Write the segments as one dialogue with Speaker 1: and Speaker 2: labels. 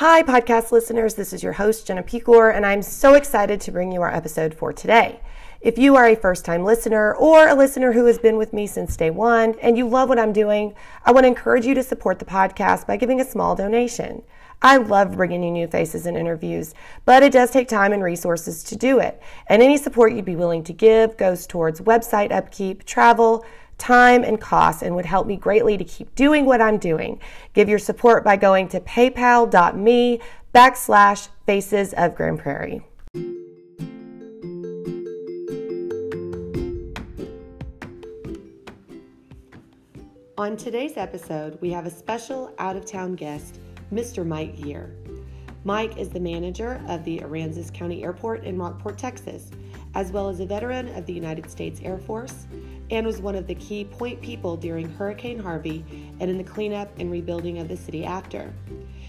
Speaker 1: Hi, podcast listeners. This is your host, Jenna Pecor, and I'm so excited to bring you our episode for today. If you are a first time listener or a listener who has been with me since day one and you love what I'm doing, I want to encourage you to support the podcast by giving a small donation. I love bringing you new faces and interviews, but it does take time and resources to do it. And any support you'd be willing to give goes towards website upkeep, travel, time, and costs and would help me greatly to keep doing what I'm doing. Give your support by going to paypal.me backslash faces of Grand Prairie. On today's episode, we have a special out of town guest, Mr. Mike Geer. Mike is the manager of the Aransas County Airport in Rockport, Texas, as well as a veteran of the United States Air Force, and was one of the key point people during Hurricane Harvey and in the cleanup and rebuilding of the city after.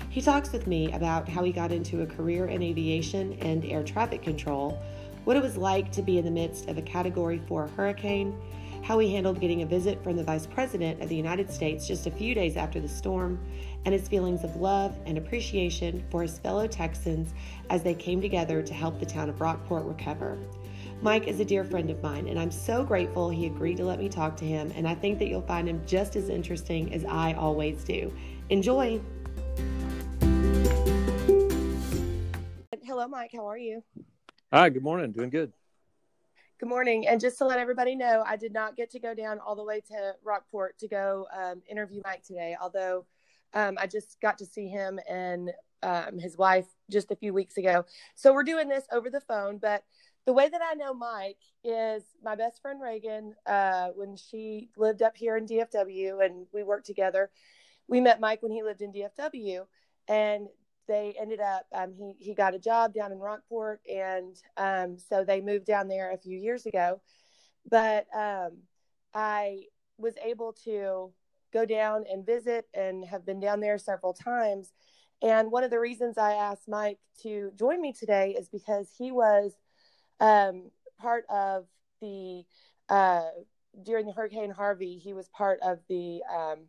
Speaker 1: He talks with me about how he got into a career in aviation and air traffic control, what it was like to be in the midst of a Category 4 hurricane, how he handled getting a visit from the Vice President of the United States just a few days after the storm, and his feelings of love and appreciation for his fellow Texans as they came together to help the town of Rockport recover. Mike is a dear friend of mine, and I'm so grateful he agreed to let me talk to him, and I think that you'll find him just as interesting as I always do. Enjoy! Hello, Mike. How are you?
Speaker 2: Hi, good morning. Doing good.
Speaker 1: Good morning. And just to let everybody know, I did not get to go down all the way to Rockport to go um, interview Mike today, although um, I just got to see him and um, his wife just a few weeks ago. So we're doing this over the phone. But the way that I know Mike is my best friend Reagan, uh, when she lived up here in DFW and we worked together, we met Mike when he lived in DFW. And they ended up um, he he got a job down in Rockport, and um, so they moved down there a few years ago. But um, I was able to go down and visit, and have been down there several times. And one of the reasons I asked Mike to join me today is because he was um, part of the uh, during the Hurricane Harvey. He was part of the um,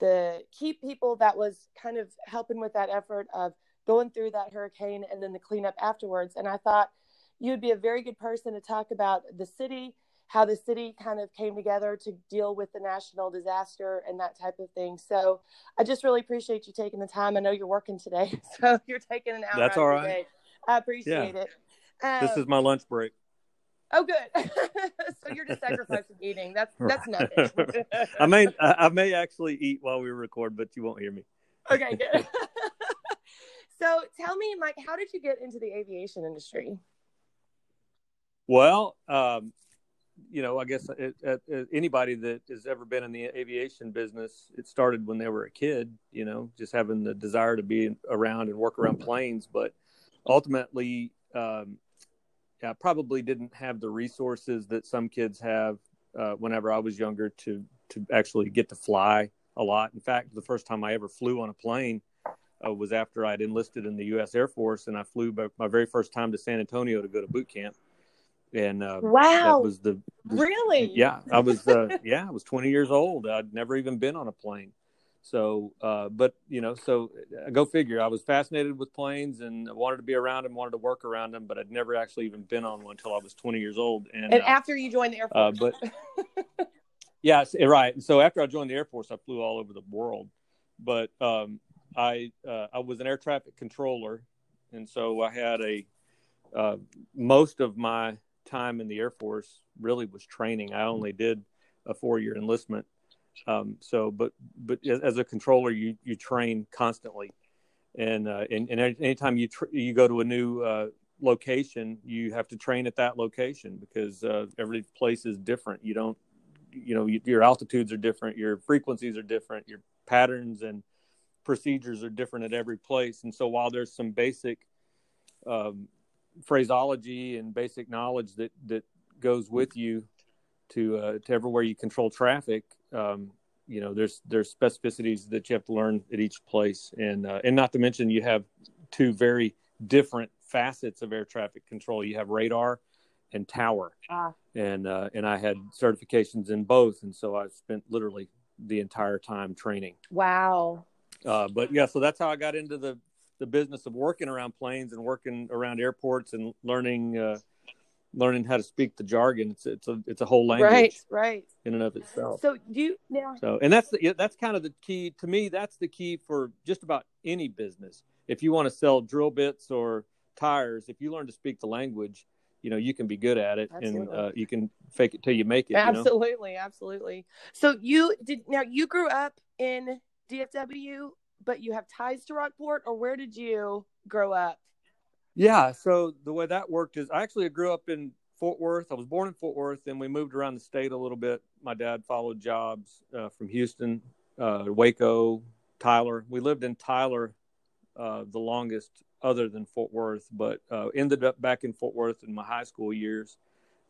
Speaker 1: the key people that was kind of helping with that effort of going through that hurricane and then the cleanup afterwards. And I thought you would be a very good person to talk about the city, how the city kind of came together to deal with the national disaster and that type of thing. So I just really appreciate you taking the time. I know you're working today, so you're taking an hour.
Speaker 2: That's all right.
Speaker 1: I appreciate yeah. it.
Speaker 2: Um, this is my lunch break.
Speaker 1: Oh, good. so you're just sacrificing eating. That's that's nothing.
Speaker 2: I may I may actually eat while we record, but you won't hear me.
Speaker 1: Okay, good. so tell me, Mike, how did you get into the aviation industry?
Speaker 2: Well, um, you know, I guess it, it, it, anybody that has ever been in the aviation business, it started when they were a kid. You know, just having the desire to be around and work around planes, but ultimately. Um, I probably didn't have the resources that some kids have uh, whenever I was younger to to actually get to fly a lot. In fact, the first time I ever flew on a plane uh, was after I'd enlisted in the U.S. Air Force, and I flew my very first time to San Antonio to go to boot camp. And uh,
Speaker 1: wow,
Speaker 2: that was the, the
Speaker 1: really
Speaker 2: yeah. I was uh, yeah, I was 20 years old. I'd never even been on a plane. So, uh, but you know, so uh, go figure. I was fascinated with planes and I wanted to be around them, wanted to work around them, but I'd never actually even been on one until I was 20 years old. And,
Speaker 1: and uh, after you joined the Air
Speaker 2: uh, Force, but yeah, right. And so after I joined the Air Force, I flew all over the world. But um, I uh, I was an air traffic controller, and so I had a uh, most of my time in the Air Force really was training. I only did a four year enlistment um, so, but but as a controller, you you train constantly, and uh, and, and anytime you tr- you go to a new uh, location, you have to train at that location because uh, every place is different. You don't, you know, you, your altitudes are different, your frequencies are different, your patterns and procedures are different at every place. And so, while there's some basic um, phraseology and basic knowledge that that goes with you to uh, to everywhere you control traffic, um, you know there's there's specificities that you have to learn at each place. And uh, and not to mention you have two very different facets of air traffic control. You have radar and tower. Ah. and uh, and i had certifications in both. And so i spent literally the entire time training.
Speaker 1: Wow.
Speaker 2: Uh, but yeah so that's how i got into the the business of working around planes and working around airports and learning uh, learning how to speak the jargon. It's it's a it's a whole language,
Speaker 1: right? Right.
Speaker 2: In and of itself.
Speaker 1: So do you now?
Speaker 2: So and that's the, that's kind of the key to me. That's the key for just about any business. If you want to sell drill bits or tires, if you learn to speak the language, you know you can be good at it absolutely. and uh, you can fake it till you make it.
Speaker 1: Absolutely,
Speaker 2: you know?
Speaker 1: absolutely. So you did now. You grew up in DFW, but you have ties to Rockport, or where did you grow up?
Speaker 2: Yeah, so the way that worked is I actually grew up in Fort Worth. I was born in Fort Worth, and we moved around the state a little bit. My dad followed jobs uh, from Houston, uh, Waco, Tyler. We lived in Tyler uh, the longest, other than Fort Worth, but uh, ended up back in Fort Worth in my high school years,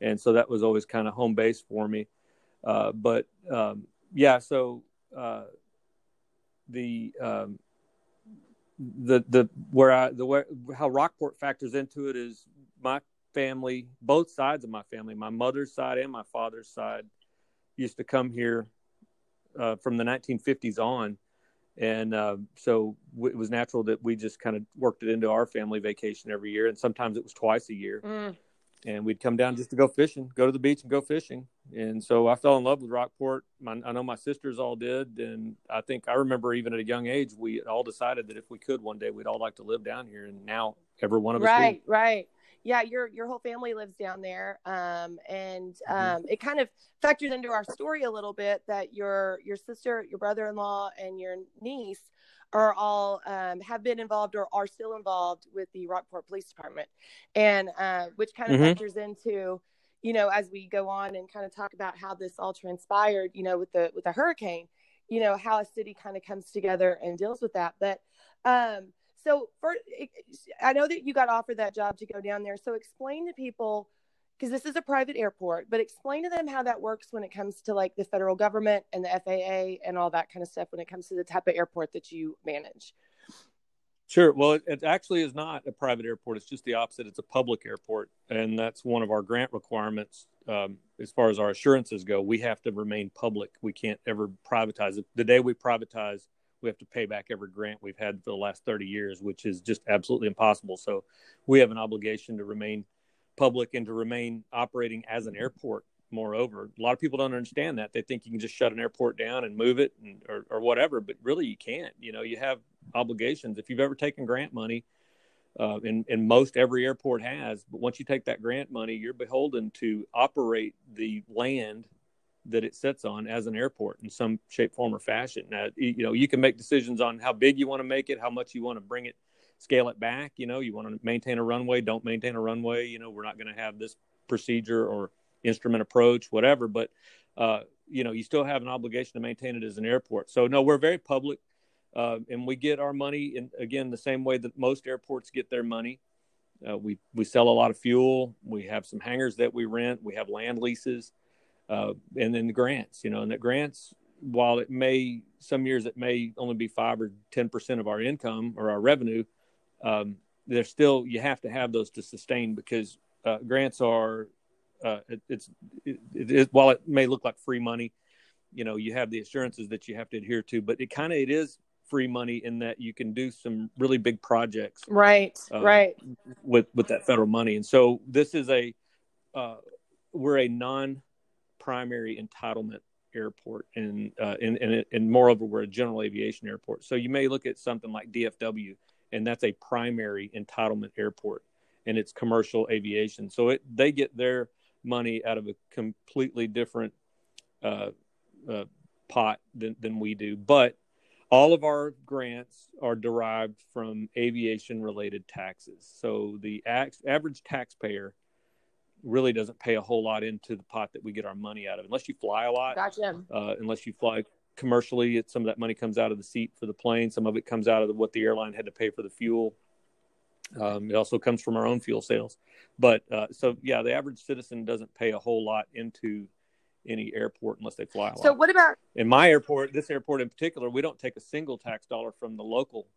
Speaker 2: and so that was always kind of home base for me. Uh, but um, yeah, so uh, the um, the the where I the where how Rockport factors into it is my family, both sides of my family, my mother's side and my father's side, used to come here uh, from the 1950s on, and uh, so w- it was natural that we just kind of worked it into our family vacation every year, and sometimes it was twice a year. Mm and we'd come down just to go fishing, go to the beach and go fishing. And so I fell in love with Rockport. My, I know my sisters all did, and I think I remember even at a young age we all decided that if we could one day we'd all like to live down here. And now every one of us,
Speaker 1: right, do. right, yeah, your your whole family lives down there, um, and mm-hmm. um, mm-hmm. it kind of factors into our story a little bit that your your sister, your brother in law, and your niece are all um, have been involved or are still involved with the Rockport Police Department, and uh, which kind of mm-hmm. factors into, you know, as we go on and kind of talk about how this all transpired, you know, with the with the hurricane, you know, how a city kind of comes together and deals with that. But um, so for I know that you got offered that job to go down there. So explain to people because this is a private airport, but explain to them how that works when it comes to like the federal government and the FAA and all that kind of stuff when it comes to the type of airport that you manage.
Speaker 2: Sure. Well, it, it actually is not a private airport. It's just the opposite. It's a public airport. And that's one of our grant requirements. Um, as far as our assurances go, we have to remain public. We can't ever privatize it. The day we privatize, we have to pay back every grant we've had for the last 30 years, which is just absolutely impossible. So we have an obligation to remain public and to remain operating as an airport. Moreover, a lot of people don't understand that. They think you can just shut an airport down and move it and, or, or whatever, but really you can't. You know, you have obligations. If you've ever taken grant money, uh, and, and most every airport has, but once you take that grant money, you're beholden to operate the land that it sits on as an airport in some shape, form, or fashion. Now, you know, you can make decisions on how big you want to make it, how much you want to bring it scale it back. You know, you want to maintain a runway, don't maintain a runway. You know, we're not going to have this procedure or instrument approach, whatever. But uh, you know, you still have an obligation to maintain it as an airport. So no, we're very public, uh, and we get our money in again the same way that most airports get their money. Uh, we we sell a lot of fuel. We have some hangars that we rent. We have land leases, uh, and then the grants. You know, and the grants, while it may some years it may only be five or ten percent of our income or our revenue, um, there's still you have to have those to sustain because uh, grants are uh, it, it's it, it, while it may look like free money, you know you have the assurances that you have to adhere to, but it kind of it is free money in that you can do some really big projects
Speaker 1: right uh, right.
Speaker 2: with with that federal money. And so this is a uh, we're a non primary entitlement airport and, uh, and and and moreover we're a general aviation airport. So you may look at something like DFW and that's a primary entitlement airport and it's commercial aviation. So it they get their money out of a completely different uh, uh, pot than, than we do. But all of our grants are derived from aviation related taxes. So the average taxpayer really doesn't pay a whole lot into the pot that we get our money out of unless you fly a lot.
Speaker 1: Gotcha.
Speaker 2: Uh, unless you fly commercially some of that money comes out of the seat for the plane. Some of it comes out of the, what the airline had to pay for the fuel. Um, it also comes from our own fuel sales. But uh, so yeah the average citizen doesn't pay a whole lot into any airport unless they fly a
Speaker 1: so what about
Speaker 2: in my airport this airport in particular we don't take a single tax dollar from the local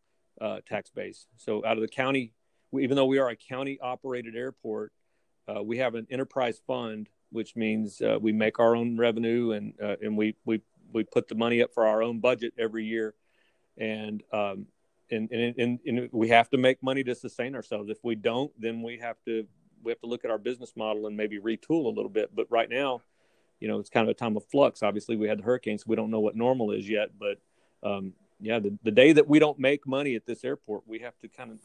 Speaker 2: uh, tax base so out of the county we, even though we are a county operated airport uh, we have an enterprise fund which means uh, we make our own revenue and uh, and we we we put the money up for our own budget every year, and um, and, and, and and we have to make money to sustain ourselves. If we don't, then we have to we have to look at our business model and maybe retool a little bit. But right now, you know, it's kind of a time of flux. Obviously, we had the hurricanes, so we don't know what normal is yet. But um, yeah, the, the day that we don't make money at this airport, we have to kind of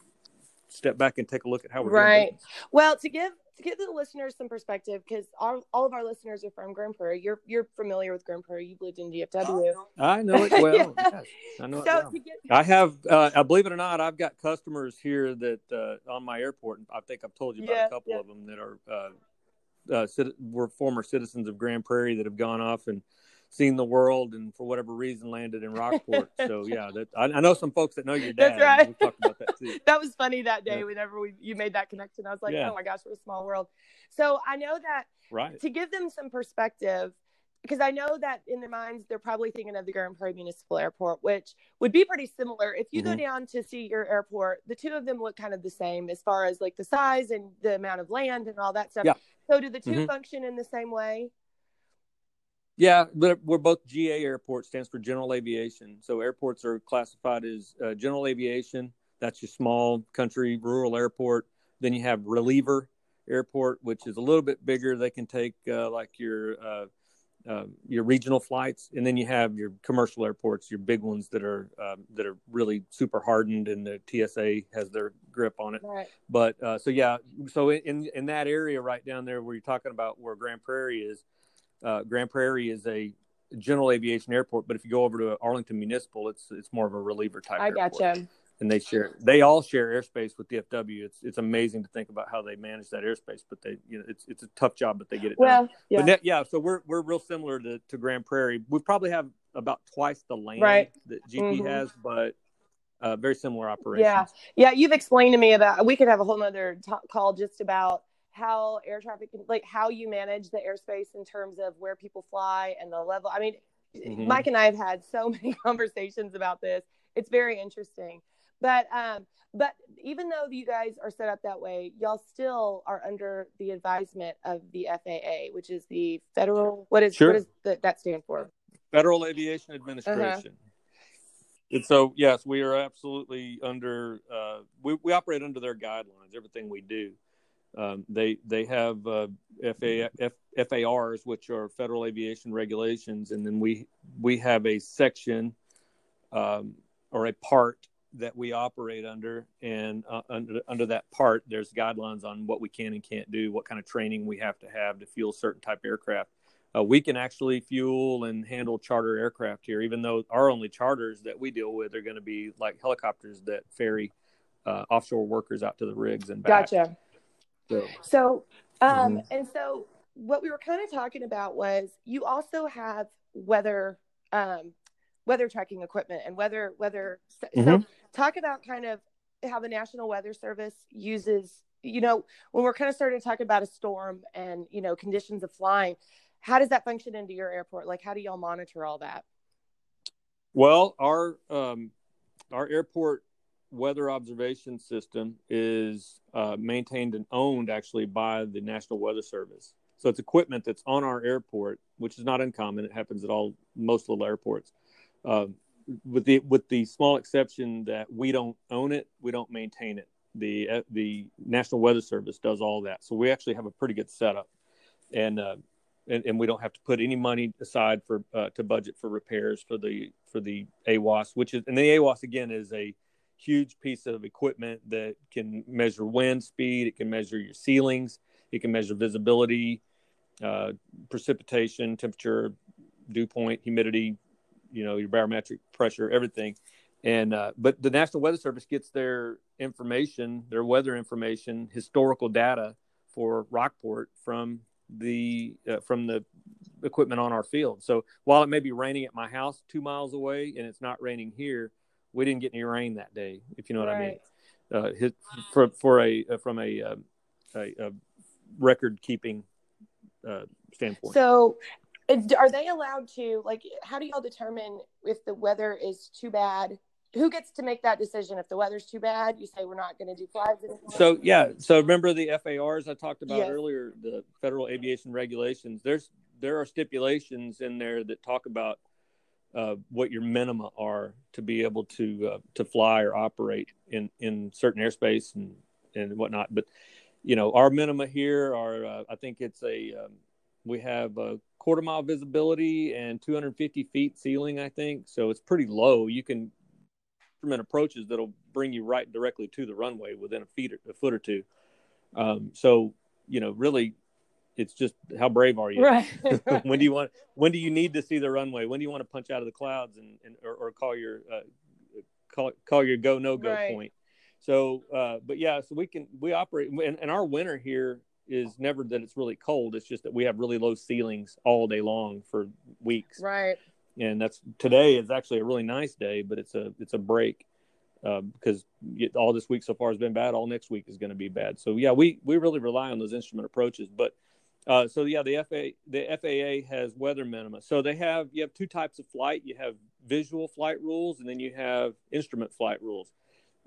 Speaker 2: step back and take a look at how we're
Speaker 1: right. Well, to give to give the listeners some perspective, because all of our listeners are from Grand Prairie. You're you're familiar with Grand Prairie. You've lived in DFW.
Speaker 2: I know it well. yeah. yes, I know so it well. Get... I have, uh, believe it or not, I've got customers here that uh, on my airport. I think I've told you about yeah, a couple yeah. of them that are uh, uh, were former citizens of Grand Prairie that have gone off and seen the world and for whatever reason landed in Rockport. so yeah, that I, I, know some folks that know your dad.
Speaker 1: That's right.
Speaker 2: We talked about that too.
Speaker 1: that was funny that day yeah. whenever we you made that connection. I was like, yeah. oh my gosh, what a small world. So I know that
Speaker 2: right
Speaker 1: to give them some perspective. Because I know that in their minds, they're probably thinking of the Grand Prairie Municipal Airport, which would be pretty similar. If you mm-hmm. go down to see your airport, the two of them look kind of the same as far as like the size and the amount of land and all that stuff.
Speaker 2: Yeah.
Speaker 1: So do the 2 mm-hmm. function in the same way?
Speaker 2: Yeah, but we're both GA airport stands for general aviation. So airports are classified as uh, general aviation. That's your small country rural airport. Then you have reliever airport, which is a little bit bigger. They can take uh, like your uh, uh your regional flights, and then you have your commercial airports, your big ones that are um, that are really super hardened, and the TSA has their grip on it.
Speaker 1: Right.
Speaker 2: But uh, so yeah, so in in that area right down there where you're talking about where Grand Prairie is uh, Grand Prairie is a general aviation airport, but if you go over to Arlington Municipal, it's it's more of a reliever type. I airport.
Speaker 1: gotcha.
Speaker 2: And they share, they all share airspace with DFW. It's it's amazing to think about how they manage that airspace, but they, you know, it's it's a tough job, but they get it well, done. Yeah. But yeah, so we're we're real similar to, to Grand Prairie. We probably have about twice the land
Speaker 1: right.
Speaker 2: that GP mm-hmm. has, but uh, very similar operations.
Speaker 1: Yeah, yeah. You've explained to me about. We could have a whole other t- call just about how air traffic like how you manage the airspace in terms of where people fly and the level i mean mm-hmm. mike and i have had so many conversations about this it's very interesting but um but even though you guys are set up that way y'all still are under the advisement of the faa which is the federal what is
Speaker 2: sure.
Speaker 1: what does the, that stand for
Speaker 2: federal aviation administration uh-huh. And so, yes, we are absolutely under. Uh, we we operate under their guidelines. Everything we do. Um, they they have uh, FA, F, FARs, which are Federal Aviation Regulations, and then we we have a section um, or a part that we operate under, and uh, under under that part, there's guidelines on what we can and can't do, what kind of training we have to have to fuel certain type of aircraft. Uh, we can actually fuel and handle charter aircraft here, even though our only charters that we deal with are going to be like helicopters that ferry uh, offshore workers out to the rigs and back.
Speaker 1: Gotcha. So, so um, mm-hmm. and so what we were kind of talking about was you also have weather, um, weather tracking equipment and weather, weather. Mm-hmm. So talk about kind of how the National Weather Service uses, you know, when we're kind of starting to talk about a storm and, you know, conditions of flying, how does that function into your airport? Like, how do y'all monitor all that?
Speaker 2: Well, our, um, our airport weather observation system is uh, maintained and owned actually by the National Weather Service. So it's equipment that's on our airport, which is not uncommon. It happens at all most little airports. Uh, with the with the small exception that we don't own it, we don't maintain it. The uh, the National Weather Service does all that. So we actually have a pretty good setup, and uh, and, and we don't have to put any money aside for uh, to budget for repairs for the for the AWOS, which is and the AWOS again is a huge piece of equipment that can measure wind speed. It can measure your ceilings. It can measure visibility, precipitation, temperature, dew point, humidity, you know, your barometric pressure, everything. And uh, but the National Weather Service gets their information, their weather information, historical data for Rockport from the uh, from the equipment on our field. So while it may be raining at my house two miles away and it's not raining here, we didn't get any rain that day, if you know what right. I mean. Uh, his, for for a uh, from a, uh, a, a record keeping uh, standpoint.
Speaker 1: So, are they allowed to like? How do y'all determine if the weather is too bad? Who gets to make that decision if the weather's too bad? You say we're not going to do flights anymore.
Speaker 2: So yeah, so remember the FARs I talked about yes. earlier, the Federal Aviation Regulations. There's there are stipulations in there that talk about uh, what your minima are to be able to uh, to fly or operate in in certain airspace and and whatnot. But you know, our minima here are uh, I think it's a um, we have a quarter mile visibility and 250 feet ceiling. I think so. It's pretty low. You can instrument approaches that'll bring you right directly to the runway within a feet a foot or two. Um, so you know, really it's just how brave are you?
Speaker 1: Right.
Speaker 2: when do you want? When do you need to see the runway? When do you want to punch out of the clouds and, and or, or call your uh, call call your go no go right. point? So, uh, but yeah, so we can we operate, and, and our winter here is never that it's really cold. It's just that we have really low ceilings all day long for weeks.
Speaker 1: Right.
Speaker 2: And that's today is actually a really nice day, but it's a it's a break uh, because all this week so far has been bad. All next week is going to be bad. So yeah, we we really rely on those instrument approaches. But uh, so yeah, the FAA the FAA has weather minima. So they have you have two types of flight. You have visual flight rules, and then you have instrument flight rules.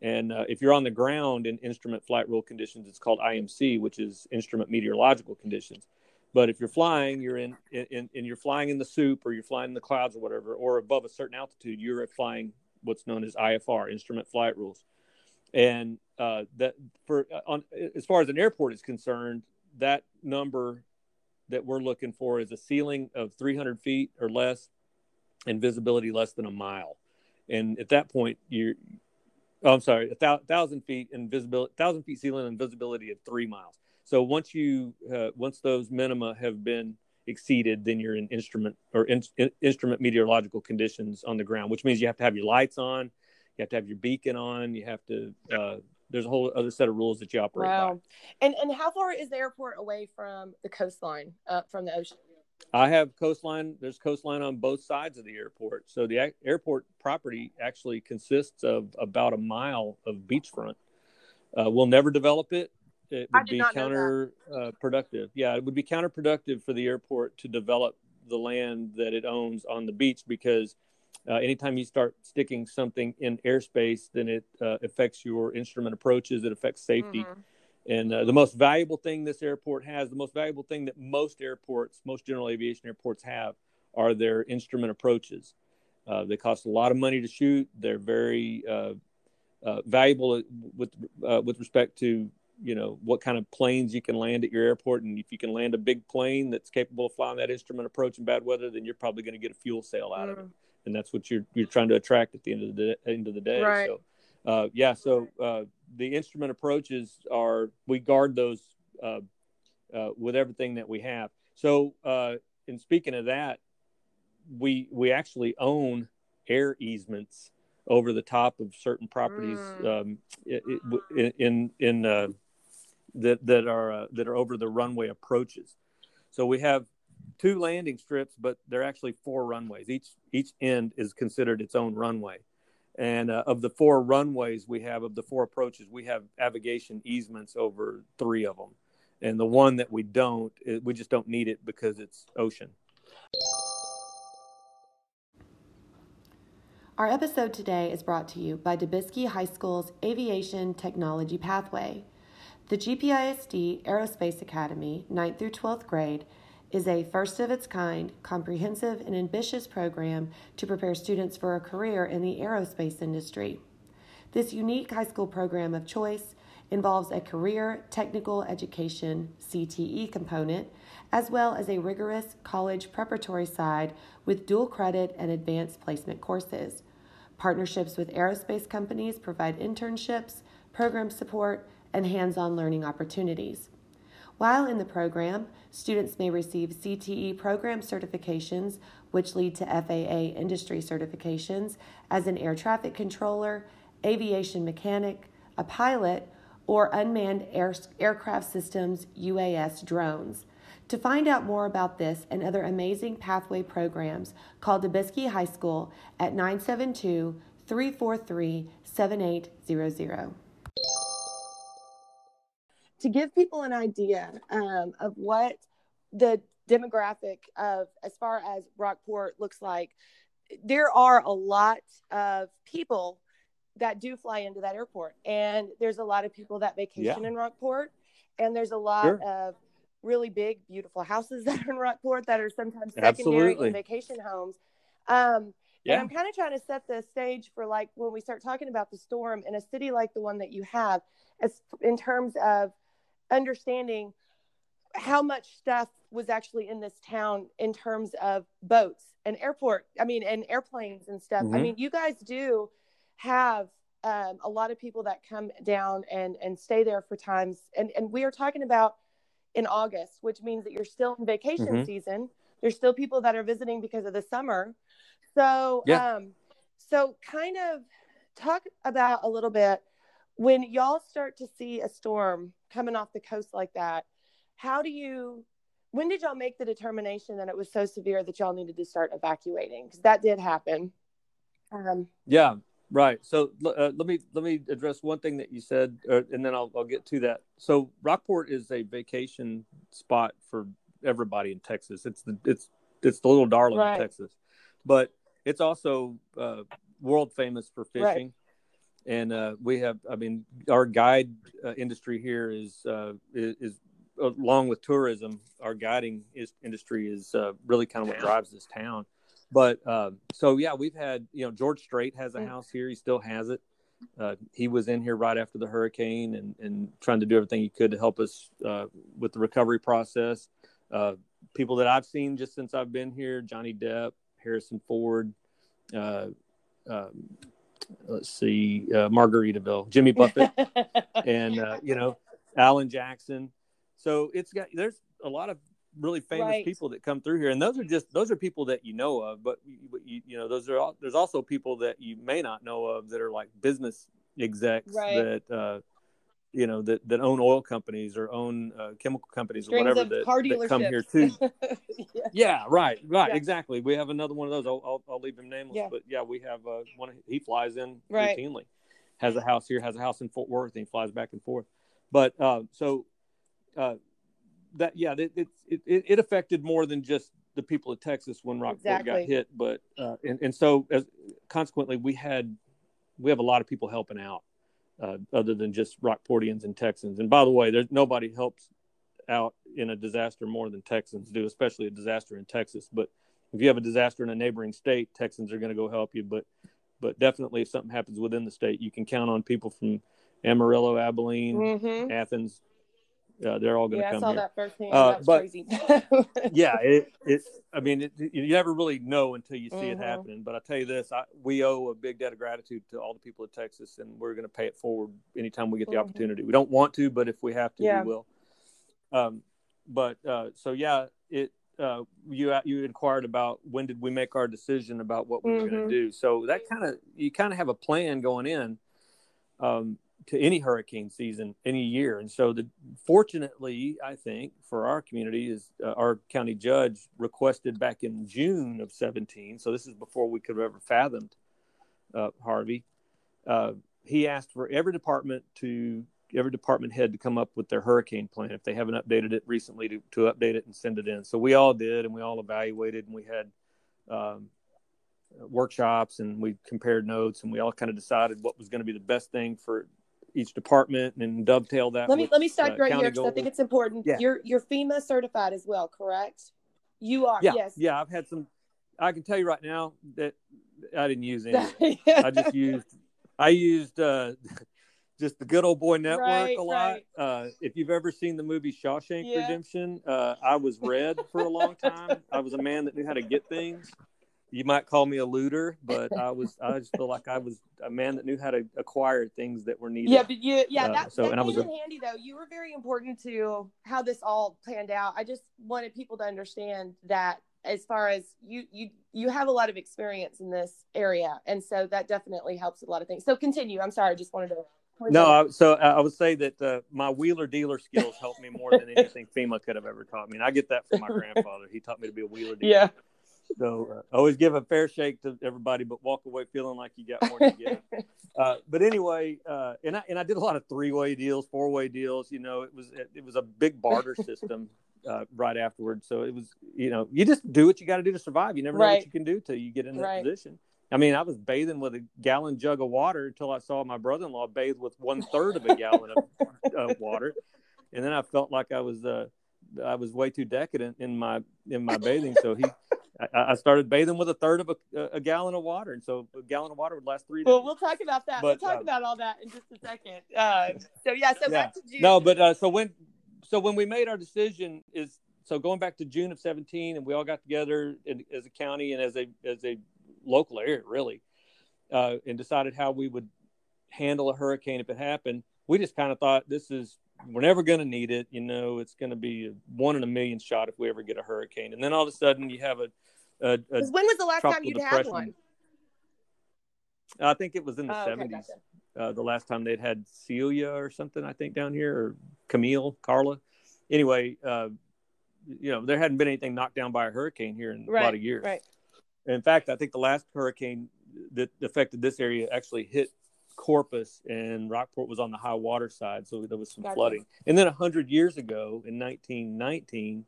Speaker 2: And uh, if you're on the ground in instrument flight rule conditions, it's called IMC, which is instrument meteorological conditions. But if you're flying, you're in, in, and you're flying in the soup or you're flying in the clouds or whatever, or above a certain altitude, you're flying what's known as IFR, instrument flight rules. And uh, that for uh, on as far as an airport is concerned, that number that we're looking for is a ceiling of 300 feet or less and visibility less than a mile. And at that point, you're, oh, I'm sorry, a th- thousand feet and visibility, thousand feet ceiling and visibility of three miles. So once you, uh, once those minima have been exceeded, then you're in instrument or in, in, instrument meteorological conditions on the ground, which means you have to have your lights on, you have to have your beacon on, you have to uh, there's a whole other set of rules that you operate wow. by.
Speaker 1: And and how far is the airport away from the coastline, uh, from the ocean?
Speaker 2: I have coastline. There's coastline on both sides of the airport. So the airport property actually consists of about a mile of beachfront. Uh, we'll never develop it. It would be counterproductive. Uh, yeah, it would be counterproductive for the airport to develop the land that it owns on the beach because uh, anytime you start sticking something in airspace, then it uh, affects your instrument approaches. It affects safety. Mm-hmm. And uh, the most valuable thing this airport has, the most valuable thing that most airports, most general aviation airports have, are their instrument approaches. Uh, they cost a lot of money to shoot. They're very uh, uh, valuable with with respect to you know what kind of planes you can land at your airport and if you can land a big plane that's capable of flying that instrument approach in bad weather then you're probably going to get a fuel sale out mm. of it and that's what you're you're trying to attract at the end of the day, end of the day.
Speaker 1: Right.
Speaker 2: So, uh, yeah. So uh, the instrument approaches are we guard those uh, uh with everything that we have. So, uh, in speaking of that, we we actually own air easements over the top of certain properties mm. um, in in, in uh, that that are that are over the runway approaches. So we have two landing strips, but they're actually four runways. Each each end is considered its own runway. And uh, of the four runways we have, of the four approaches, we have navigation easements over three of them. And the one that we don't, it, we just don't need it because it's ocean.
Speaker 3: Our episode today is brought to you by Dubiski High School's Aviation Technology Pathway. The GPISD Aerospace Academy, 9th through 12th grade, is a first of its kind, comprehensive, and ambitious program to prepare students for a career in the aerospace industry. This unique high school program of choice involves a career technical education CTE component, as well as a rigorous college preparatory side with dual credit and advanced placement courses. Partnerships with aerospace companies provide internships, program support, and hands on learning opportunities. While in the program, students may receive CTE program certifications, which lead to FAA industry certifications as an air traffic controller, aviation mechanic, a pilot, or unmanned air, aircraft systems UAS drones. To find out more about this and other amazing pathway programs, call Dubiski High School at 972 343 7800
Speaker 1: to give people an idea um, of what the demographic of as far as Rockport looks like, there are a lot of people that do fly into that airport, and there's a lot of people that vacation yeah. in Rockport, and there's a lot sure. of really big, beautiful houses that are in Rockport that are sometimes secondary Absolutely. vacation homes. Um, Yeah. And I'm kind of trying to set the stage for like when we start talking about the storm in a city like the one that you have, as in terms of understanding how much stuff was actually in this town in terms of boats and airport. I mean, and airplanes and stuff. Mm-hmm. I mean, you guys do have um, a lot of people that come down and and stay there for times. And and we are talking about in August, which means that you're still in vacation mm-hmm. season. There's still people that are visiting because of the summer. So yeah. um, so kind of talk about a little bit when y'all start to see a storm coming off the coast like that how do you when did y'all make the determination that it was so severe that y'all needed to start evacuating? Because that did happen.
Speaker 2: Um, yeah right. So uh, let me let me address one thing that you said uh, and then I'll, I'll get to that. So rockport is a vacation spot for everybody in texas. It's the it's it's the little darling right. of texas. But it's also uh, world famous for fishing. right and uh, we have i mean our guide uh, industry here is, uh, is, is along with tourism, our guiding is, industry is uh, really kind of what drives this town. But uh, so yeah, we've had you know George Strait has a house here. He still has it. Uh, he was in here right after the hurricane and, and trying to do everything he could to help us uh, with the recovery process. Uh, people that I've seen just since I've been here: Johnny Depp, Harrison Ford. Uh, um, let's see, Margaritaville, Jimmy Buffett, and you know Alan Jackson so it's got there's a lot of really famous right. people that come through here, and those are just those are people that you know of. But you, you know, those are all, there's also people that you may not know of that are like business execs right. that uh, you know that, that own oil companies or own uh, chemical companies Strings or whatever that, that, come here too. yeah. yeah. right, right, yeah. exactly. We have another one of those. I'll, I'll, I'll leave him nameless, yeah. but yeah, we have uh, one. He flies in right. routinely, has a house here, has a house in Fort Worth, and he flies back and forth. But uh, so uh, that yeah, it, it, it it affected more than just the people of Texas when Rockport exactly. got hit, but uh, and and so as consequently we had we have a lot of people helping out uh, other than just Rockportians and Texans. And by the way, there's nobody helps out in a disaster more than Texans do, especially a disaster in Texas. But if you have a disaster in a neighboring state, Texans are going to go help you. But but definitely, if something happens within the state, you can count on people from Amarillo, Abilene, mm-hmm. Athens, uh, they're all going to yeah, come. Yeah, I saw here. that firsthand. Uh, that but, crazy. yeah, it, it. I mean, it, you never really know until you see mm-hmm. it happening. But I tell you this, I, we owe a big debt of gratitude to all the people of Texas, and we're going to pay it forward anytime we get the mm-hmm. opportunity. We don't want to, but if we have to, yeah. we will. Um, but uh, so yeah, it. Uh, you you inquired about when did we make our decision about what we were mm-hmm. going to do. So that kind of you kind of have a plan going in. Um, to any hurricane season any year. And so, the fortunately, I think for our community is uh, our county judge requested back in June of 17. So this is before we could have ever fathomed uh, Harvey. Uh, he asked for every department to every department head to come up with their hurricane plan if they haven't updated it recently to, to update it and send it in. So we all did, and we all evaluated, and we had um, workshops and we compared notes and we all kind of decided what was going to be the best thing for each department and dovetail that.
Speaker 1: Let me with, let me stop uh, right here because I think it's important. Yeah. You're you're FEMA certified as well, correct? You are.
Speaker 2: Yeah.
Speaker 1: Yes.
Speaker 2: Yeah, I've had some. I can tell you right now that I didn't use any. I just used. I used uh, just the good old boy network right, a lot. Right. Uh, if you've ever seen the movie Shawshank yeah. Redemption, uh, I was red for a long time. I was a man that knew how to get things you might call me a looter, but I was I just feel like I was a man that knew how to acquire things that were needed.
Speaker 1: Yeah, but you yeah uh, that, so that and I was a, handy though. You were very important to how this all planned out. I just wanted people to understand that as far as you you you have a lot of experience in this area, and so that definitely helps a lot of things. So continue. I'm sorry, I just wanted to.
Speaker 2: No, I, so I would say that uh, my wheeler dealer skills helped me more than anything FEMA could have ever taught me. And I get that from my grandfather. He taught me to be a wheeler dealer.
Speaker 1: Yeah.
Speaker 2: So uh, always give a fair shake to everybody, but walk away feeling like you got more to give. uh, but anyway, uh, and I and I did a lot of three way deals, four way deals. You know, it was it, it was a big barter system uh, right afterwards. So it was you know you just do what you got to do to survive. You never know right. what you can do till you get in that right. position. I mean, I was bathing with a gallon jug of water until I saw my brother in law bathe with one third of a gallon of water, and then I felt like I was uh, I was way too decadent in my in my bathing. So he I, I, started bathing with a third of a, a, gallon of water, and so a gallon of water would last three days.
Speaker 1: Well, we'll talk about that. But, we'll talk uh, about all that in just a second. Uh, so yeah, so yeah. back to June.
Speaker 2: No, but uh, so when so when we made our decision is so going back to June of 17, and we all got together in, as a county and as a as a local area, really, uh, and decided how we would handle a hurricane if it happened. We just kind of thought this is we're never going to need it. You know, it's going to be a one in a million shot if we ever get a hurricane. And then all of a sudden, you have a. a, a
Speaker 1: when was the last time you'd depression. had one?
Speaker 2: I think it was in the oh, 70s. Okay, gotcha. uh, the last time they'd had Celia or something, I think, down here, or Camille, Carla. Anyway, uh, you know, there hadn't been anything knocked down by a hurricane here in right, a lot of years.
Speaker 1: Right.
Speaker 2: In fact, I think the last hurricane that affected this area actually hit Corpus and Rockport was on the high water side, so there was some gotcha. flooding. And then a hundred years ago, in 1919,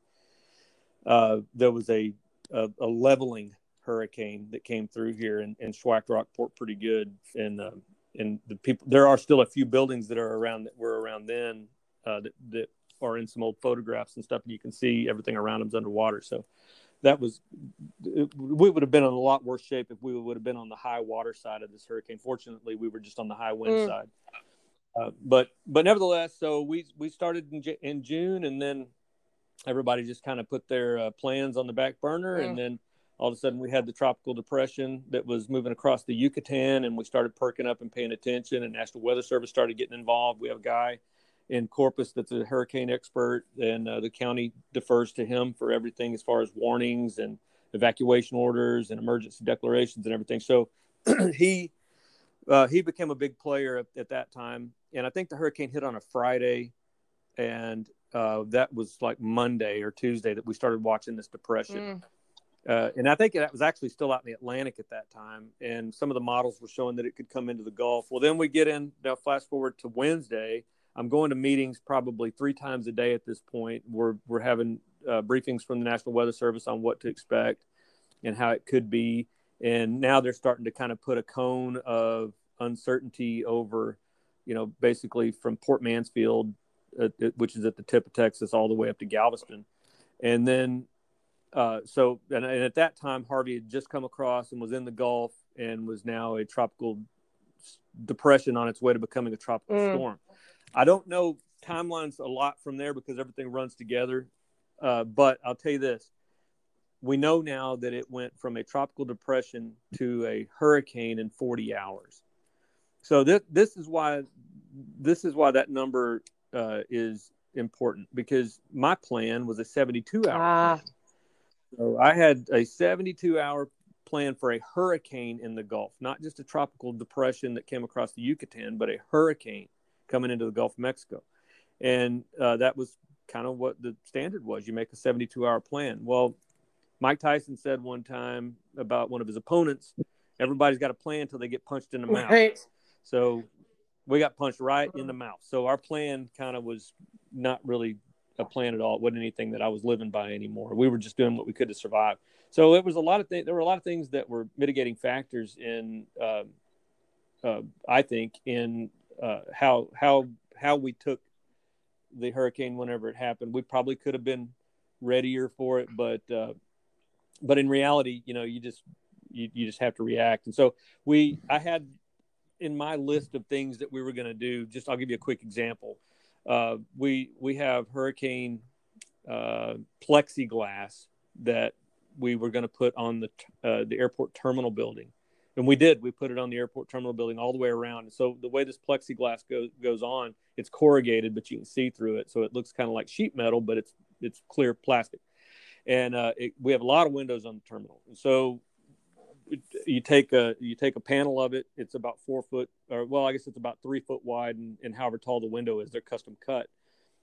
Speaker 2: uh, there was a, a, a leveling hurricane that came through here and, and schwacked Rockport pretty good. And uh, and the people there are still a few buildings that are around that were around then uh, that that are in some old photographs and stuff, and you can see everything around them's underwater. So that was we would have been in a lot worse shape if we would have been on the high water side of this hurricane. Fortunately, we were just on the high wind mm. side. Uh, but but nevertheless, so we we started in, in June, and then everybody just kind of put their uh, plans on the back burner, mm. and then all of a sudden we had the tropical depression that was moving across the Yucatan, and we started perking up and paying attention, and National Weather Service started getting involved. We have a guy in Corpus that's a hurricane expert, and uh, the county defers to him for everything as far as warnings and evacuation orders and emergency declarations and everything. So he uh, he became a big player at, at, that time, and I think the hurricane hit on a Friday, and uh, that was like Monday or Tuesday that we started watching this depression. Mm. Uh, and I think that was actually still out in the Atlantic at that time. And some of the models were showing that it could come into the Gulf. Well, then we get in, now fast forward to Wednesday, I'm going to meetings probably three times a day at this point. We're we're having uh, briefings from the National Weather Service on what to expect and how it could be. And now they're starting to kind of put a cone of uncertainty over, you know, basically from Port Mansfield, uh, which is at the tip of Texas, all the way up to Galveston. And then, uh, so, and, and at that time, Harvey had just come across and was in the Gulf and was now a tropical depression on its way to becoming a tropical mm. storm. I don't know timelines a lot from there because everything runs together. Uh, but I'll tell you this: we know now that it went from a tropical depression to a hurricane in 40 hours. So this this is why this is why that number uh, is important because my plan was a 72 hour. Ah. So I had a 72 hour plan for a hurricane in the Gulf, not just a tropical depression that came across the Yucatan, but a hurricane coming into the Gulf of Mexico. And uh, that was kind of what the standard was. You make a 72 hour plan. Well, Mike Tyson said one time about one of his opponents, everybody's got a plan until they get punched in the mouth. Right. So we got punched right in the mouth. So our plan kind of was not really a plan at all. It wasn't anything that I was living by anymore. We were just doing what we could to survive. So it was a lot of things. There were a lot of things that were mitigating factors in, uh, uh, I think, in uh, how how how we took the hurricane whenever it happened. We probably could have been readier for it, but uh, but in reality, you know, you just you, you just have to react. And so we, I had in my list of things that we were going to do. Just I'll give you a quick example. Uh, we we have hurricane uh, plexiglass that we were going to put on the uh, the airport terminal building and we did. We put it on the airport terminal building all the way around. And so the way this plexiglass goes goes on, it's corrugated, but you can see through it, so it looks kind of like sheet metal, but it's it's clear plastic. And uh, it, we have a lot of windows on the terminal. And so you take a you take a panel of it. It's about four foot, or well, I guess it's about three foot wide, and, and however tall the window is, they're custom cut.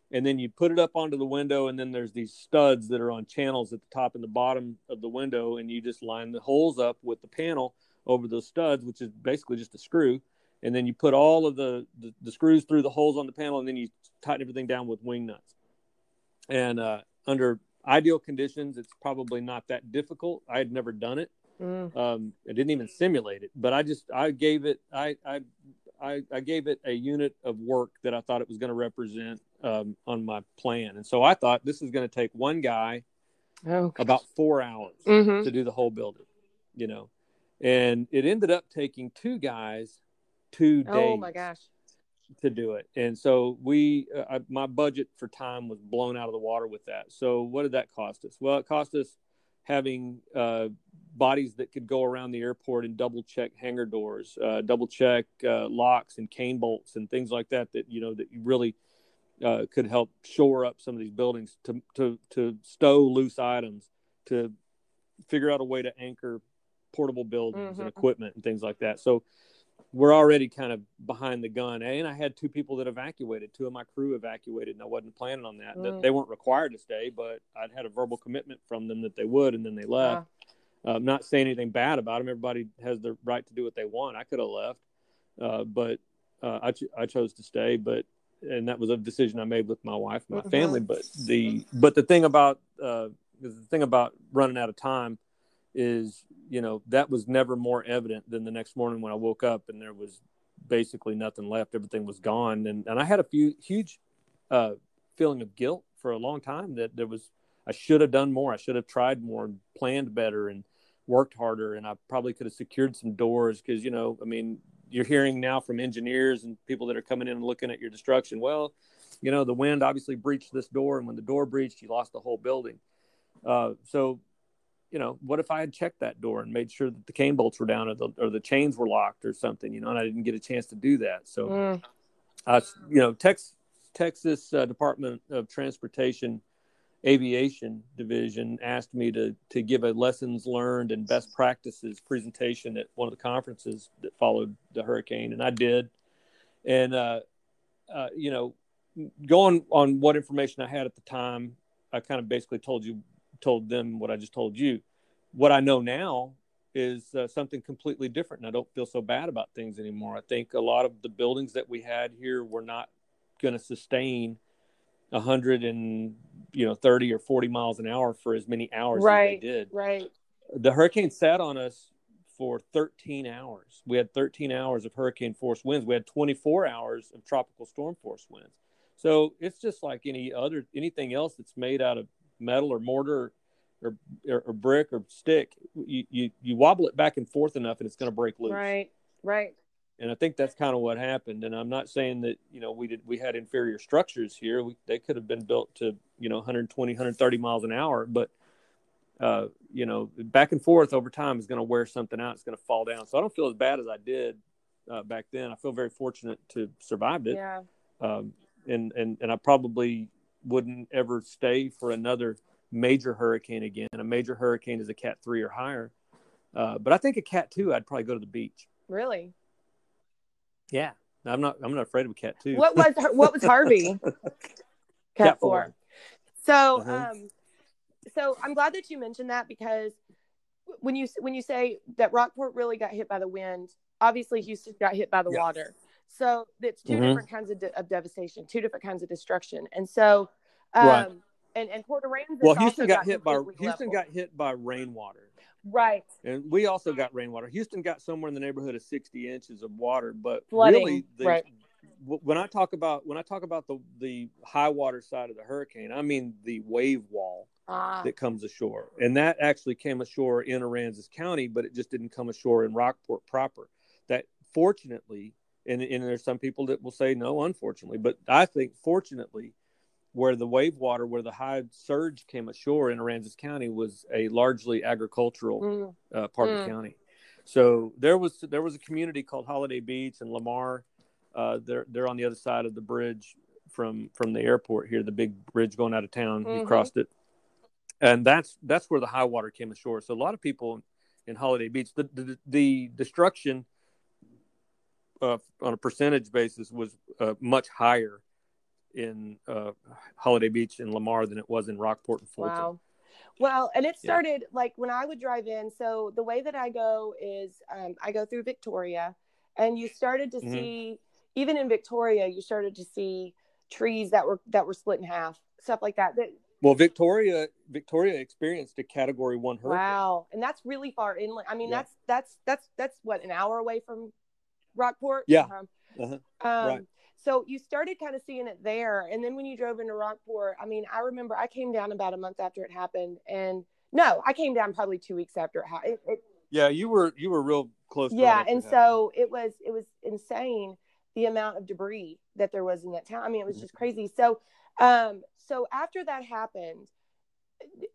Speaker 2: And then you put it up onto the window, and then there's these studs that are on channels at the top and the bottom of the window, and you just line the holes up with the panel over those studs, which is basically just a screw. And then you put all of the, the, the screws through the holes on the panel, and then you tighten everything down with wing nuts. And uh, under ideal conditions, it's probably not that difficult. I had never done it. Mm. Um, I didn't even simulate it, but I just I gave it I I I, I gave it a unit of work that I thought it was going to represent um, on my plan. And so I thought this is going to take one guy
Speaker 1: oh,
Speaker 2: about four hours
Speaker 1: mm-hmm.
Speaker 2: to do the whole building. You know, and it ended up taking two guys two days.
Speaker 1: oh my gosh.
Speaker 2: to do it. And so we, uh, I, my budget for time was blown out of the water with that. So what did that cost us? Well, it cost us having uh, bodies that could go around the airport and double check hangar doors, uh, double check uh, locks and cane bolts and things like that. That you know that you really uh, could help shore up some of these buildings to to to stow loose items, to figure out a way to anchor portable buildings
Speaker 1: Mhm.
Speaker 2: and equipment and things like that. So we're already kind of behind the gun. And I had two people that evacuated. Two of my crew evacuated, and I wasn't planning on that. That
Speaker 1: Mm.
Speaker 2: They weren't required to stay, but I'd had a verbal commitment from them that they would, and then they left. Uh, I'm not saying anything bad about them. Everybody has the right to do what they want. I could have left, uh, but uh, I, ch- I chose to stay. But and that was a decision I made with my wife and my
Speaker 1: Mhm.
Speaker 2: family. But the but the thing about uh, the thing about running out of time is you know that was never more evident than the next morning when I woke up and there was basically nothing left. Everything was gone, and and I had a few huge uh, feeling of guilt for a long time that there was I should have done more. I should have tried more and planned better and worked harder. And I probably could have secured some doors because, you know, I mean, you're hearing now from engineers and people that are coming in and looking at your destruction. Well, you know, the wind obviously breached this door. And when the door breached, you lost the whole building. Uh, so, you know, what if I had checked that door and made sure that the cane bolts were down or the, or the chains were locked or something, you know, and I didn't get a chance to do that. So,
Speaker 1: Mm.
Speaker 2: uh, you know, Tex, Texas uh, Department of Transportation Aviation Division asked me to to give a lessons learned and best practices presentation at one of the conferences that followed the hurricane, and I did. And uh, uh, you know, going on what information I had at the time, I kind of basically told you, told them what I just told you. What I know now is uh, something completely different, and I don't feel so bad about things anymore. I think a lot of the buildings that we had here were not going to sustain a hundred and you know thirty or forty miles an hour for as many hours
Speaker 1: Right.
Speaker 2: as they did.
Speaker 1: Right.
Speaker 2: The hurricane sat on us for 13 hours. We had 13 hours of hurricane force winds. We had 24 hours of tropical storm force winds. So it's just like any other anything else that's made out of metal or mortar or or, or brick or stick. You, you you wobble it back and forth enough, and it's going to break loose
Speaker 1: Right. Right.
Speaker 2: and I think that's kind of what happened. And I'm not saying that you know we did we had inferior structures here. We, they could have been built to you know 120, 130 miles an hour, but uh, you know back and forth over time is going to wear something out. It's going to fall down. So I don't feel as bad as I did uh, back then. I feel very fortunate to survived it.
Speaker 1: Yeah.
Speaker 2: Um, and and and I probably wouldn't ever stay for another major hurricane again. A major hurricane is a Cat three or higher. Uh, but I think a Cat two, I'd probably go to the beach.
Speaker 1: Really.
Speaker 2: Yeah, I'm not. I'm not afraid of a cat two.
Speaker 1: What was what was Harvey? Cat,
Speaker 2: Cat
Speaker 1: four.
Speaker 2: four.
Speaker 1: So,
Speaker 2: Uh-huh.
Speaker 1: um, so I'm glad that you mentioned that because when you when you say that Rockport really got hit by the wind, obviously Houston got hit by the
Speaker 2: Yeah.
Speaker 1: water. So it's 2
Speaker 2: Mhm.
Speaker 1: different kinds of, de- of devastation, two different kinds of destruction, and so, um,
Speaker 2: Right.
Speaker 1: and and Port Aransas
Speaker 2: well, Houston got hit by Houston
Speaker 1: leveled.
Speaker 2: got hit by rainwater,
Speaker 1: right,
Speaker 2: and we also got rainwater. Houston got somewhere in the neighborhood of 60 inches of water, but
Speaker 1: Flooding,
Speaker 2: really, the,
Speaker 1: right.
Speaker 2: when I talk about when I talk about the the high water side of the hurricane, I mean the wave wall
Speaker 1: ah,
Speaker 2: that comes ashore, and that actually came ashore in Aransas County, but it just didn't come ashore in Rockport proper. That fortunately, and, and there's some people that will say no, unfortunately, but I think fortunately, where the wave water, where the high surge came ashore in Aransas County, was a largely agricultural
Speaker 1: mm,
Speaker 2: uh, part of
Speaker 1: Mm.
Speaker 2: the county. So there was there was a community called Holiday Beach and Lamar. Uh, they're they're on the other side of the bridge from from the airport here, the big bridge going out of town. You
Speaker 1: Mhm.
Speaker 2: crossed it, and that's that's where the high water came ashore. So a lot of people in Holiday Beach, the the, the destruction uh, on a percentage basis was uh, much higher in uh, Holiday Beach and Lamar than it was in Rockport and Fulton.
Speaker 1: Wow. Well, and it
Speaker 2: Yeah.
Speaker 1: started like when I would drive in. So the way that I go is um, I go through Victoria, and you started to
Speaker 2: Mhm.
Speaker 1: see even in Victoria, you started to see trees that were that were split in half, stuff like that. that
Speaker 2: Well, Victoria Victoria experienced a Category One hurricane.
Speaker 1: wow, and that's really far inland. I mean,
Speaker 2: Yeah.
Speaker 1: that's that's that's that's what an hour away from Rockport.
Speaker 2: Yeah.
Speaker 1: Uh-huh.
Speaker 2: Uh-huh.
Speaker 1: Um,
Speaker 2: Right.
Speaker 1: So you started kind of seeing it there. And then when you drove into Rockport, I mean, I remember I came down about a month after it happened. And no, I came down probably two weeks after it happened.
Speaker 2: Yeah, you were you were real close.
Speaker 1: yeah, and so it was it was insane the amount of debris that there was in that town. I mean, it was mm-hmm. just crazy. So um so after that happened,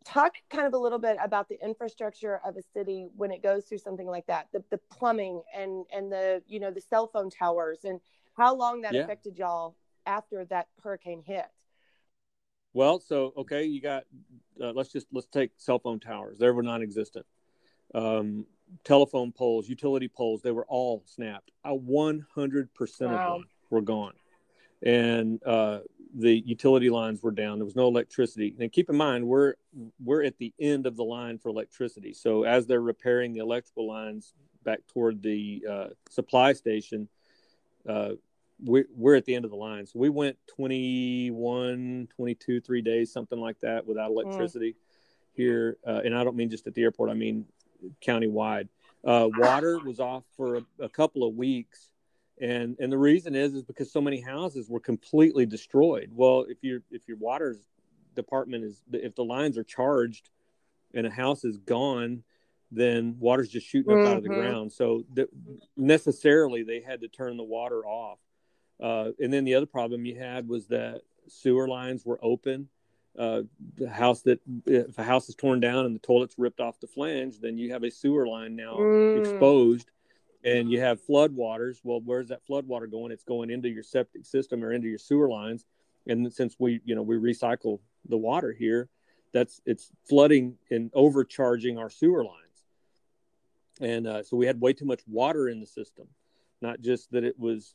Speaker 1: talk kind of a little bit about the infrastructure of a city when it goes through something like that the, the plumbing and and the you know the cell phone towers and how long that yeah. affected y'all after that hurricane hit.
Speaker 2: Well so okay you got uh, let's just let's take cell phone towers. They were non-existent. Um, telephone poles utility poles they were all snapped. Uh, 100% wow. of them were gone and uh, the utility lines were down. There was no electricity. And keep in mind, we're we're at the end of the line for electricity. So as they're repairing the electrical lines back toward the uh, supply station, uh, we're, we're at the end of the line. So we went 21, 22, three days, something like that, without mm. electricity mm. here. Uh, and I don't mean just at the airport. I mean countywide. Uh, water was off for a, a couple of weeks and and the reason is is because so many houses were completely destroyed well if your if your water department is if the lines are charged and a house is gone then water's just shooting up mm-hmm. out of the mm-hmm. ground so the, necessarily they had to turn the water off uh, and then the other problem you had was that sewer lines were open uh, the house that if a house is torn down and the toilet's ripped off the flange then you have a sewer line now mm. exposed and you have flood waters. Well, where's that flood water going? It's going into your septic system or into your sewer lines. And since we, you know, we recycle the water here, that's it's flooding and overcharging our sewer lines. And uh, so we had way too much water in the system. Not just that it was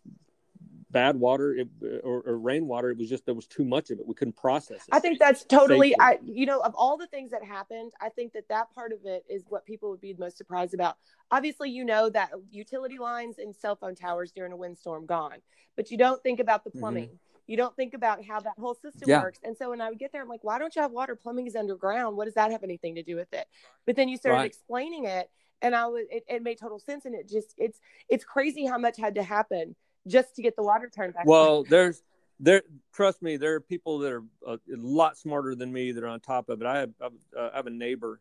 Speaker 2: bad water it, or, or, rainwater. It was just there was too much of it. We couldn't process it.
Speaker 1: I think that's totally. Safely. I you know of all the things that happened, I think that that part of it is what people would be most surprised about. Obviously, you know that utility lines and cell phone towers during a windstorm gone, but you don't think about the mm-hmm. plumbing. Mm-hmm. You don't think about how that whole system yeah. works. And so when I would get there, I'm like, why don't you have water? Plumbing is underground. What does that have anything to do with it? But then you started right. explaining it and I was it, it made total sense and it just it's it's crazy how much had to happen just to get the water turned back.
Speaker 2: Well, there's there. Trust me, there are people that are a, a, lot smarter than me that are on top of it. I have uh, I have a neighbor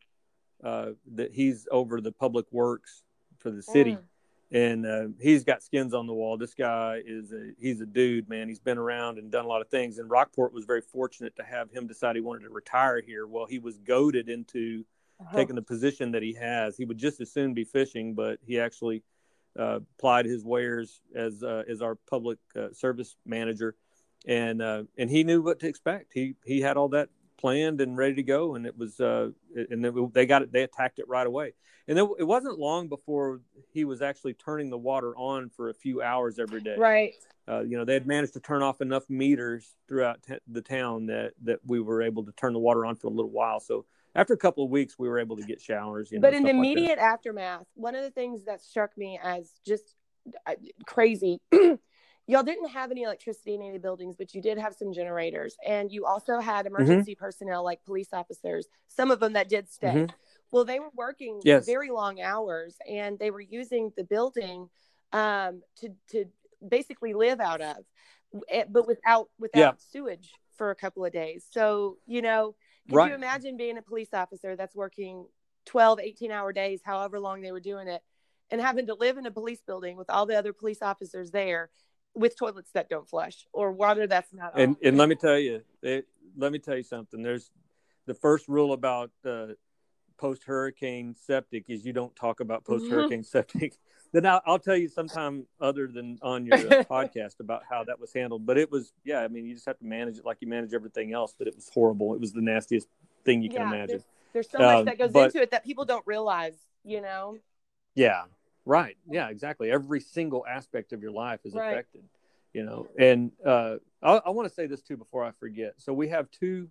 Speaker 2: uh, that he's over the public works for the city. Mm. And uh, he's got skins on the wall. This guy is a he's a dude, man. He's been around and done a lot of things. And Rockport was very fortunate to have him decide he wanted to retire here. Well, he was goaded into uh-huh. taking the position that he has. He would just as soon be fishing, but he actually uh, plied his wares as uh, as our public uh, service manager, and uh, and he knew what to expect. He he had all that planned and ready to go, and it was uh, and they got it. They attacked it right away, and it wasn't long before he was actually turning the water on for a few hours every day.
Speaker 1: Right.
Speaker 2: Uh, you know, they had managed to turn off enough meters throughout t- the town that that we were able to turn the water on for a little while. So after a couple of weeks, we were able to get showers. You know,
Speaker 1: but in the immediate like aftermath, one of the things that struck me as just uh, crazy. y'all didn't have any electricity in any buildings, but you did have some generators, and you also had mm-hmm. emergency mm-hmm. personnel like police officers. Some of them that did stay. Mm-hmm. Well, they were working yes. very long hours, and they were using the building um, to to basically live out of, eh, but without without yeah. sewage for a couple of days. So you know could right. you imagine being a police officer that's working 12, 18 hour days, however long they were doing it, and having to live in a police building with all the other police officers there with toilets that don't flush or water that's not
Speaker 2: and, and let me tell you it, let me tell you something there's the first rule about uh, post hurricane septic is you don't talk about post hurricane mm-hmm. septic then I'll, I'll, tell you sometime other than on your uh, podcast about how that was handled. But it was, yeah, I mean, you just have to manage it like you manage everything else. But it was horrible. It was the nastiest thing you yeah, can imagine.
Speaker 1: There's, there's so much um, that goes but, into it that people don't realize, you know?
Speaker 2: Yeah, right. Yeah, exactly. Every single aspect of your life is right. affected, you know. And uh, I, I want to say this too before I forget. So we have two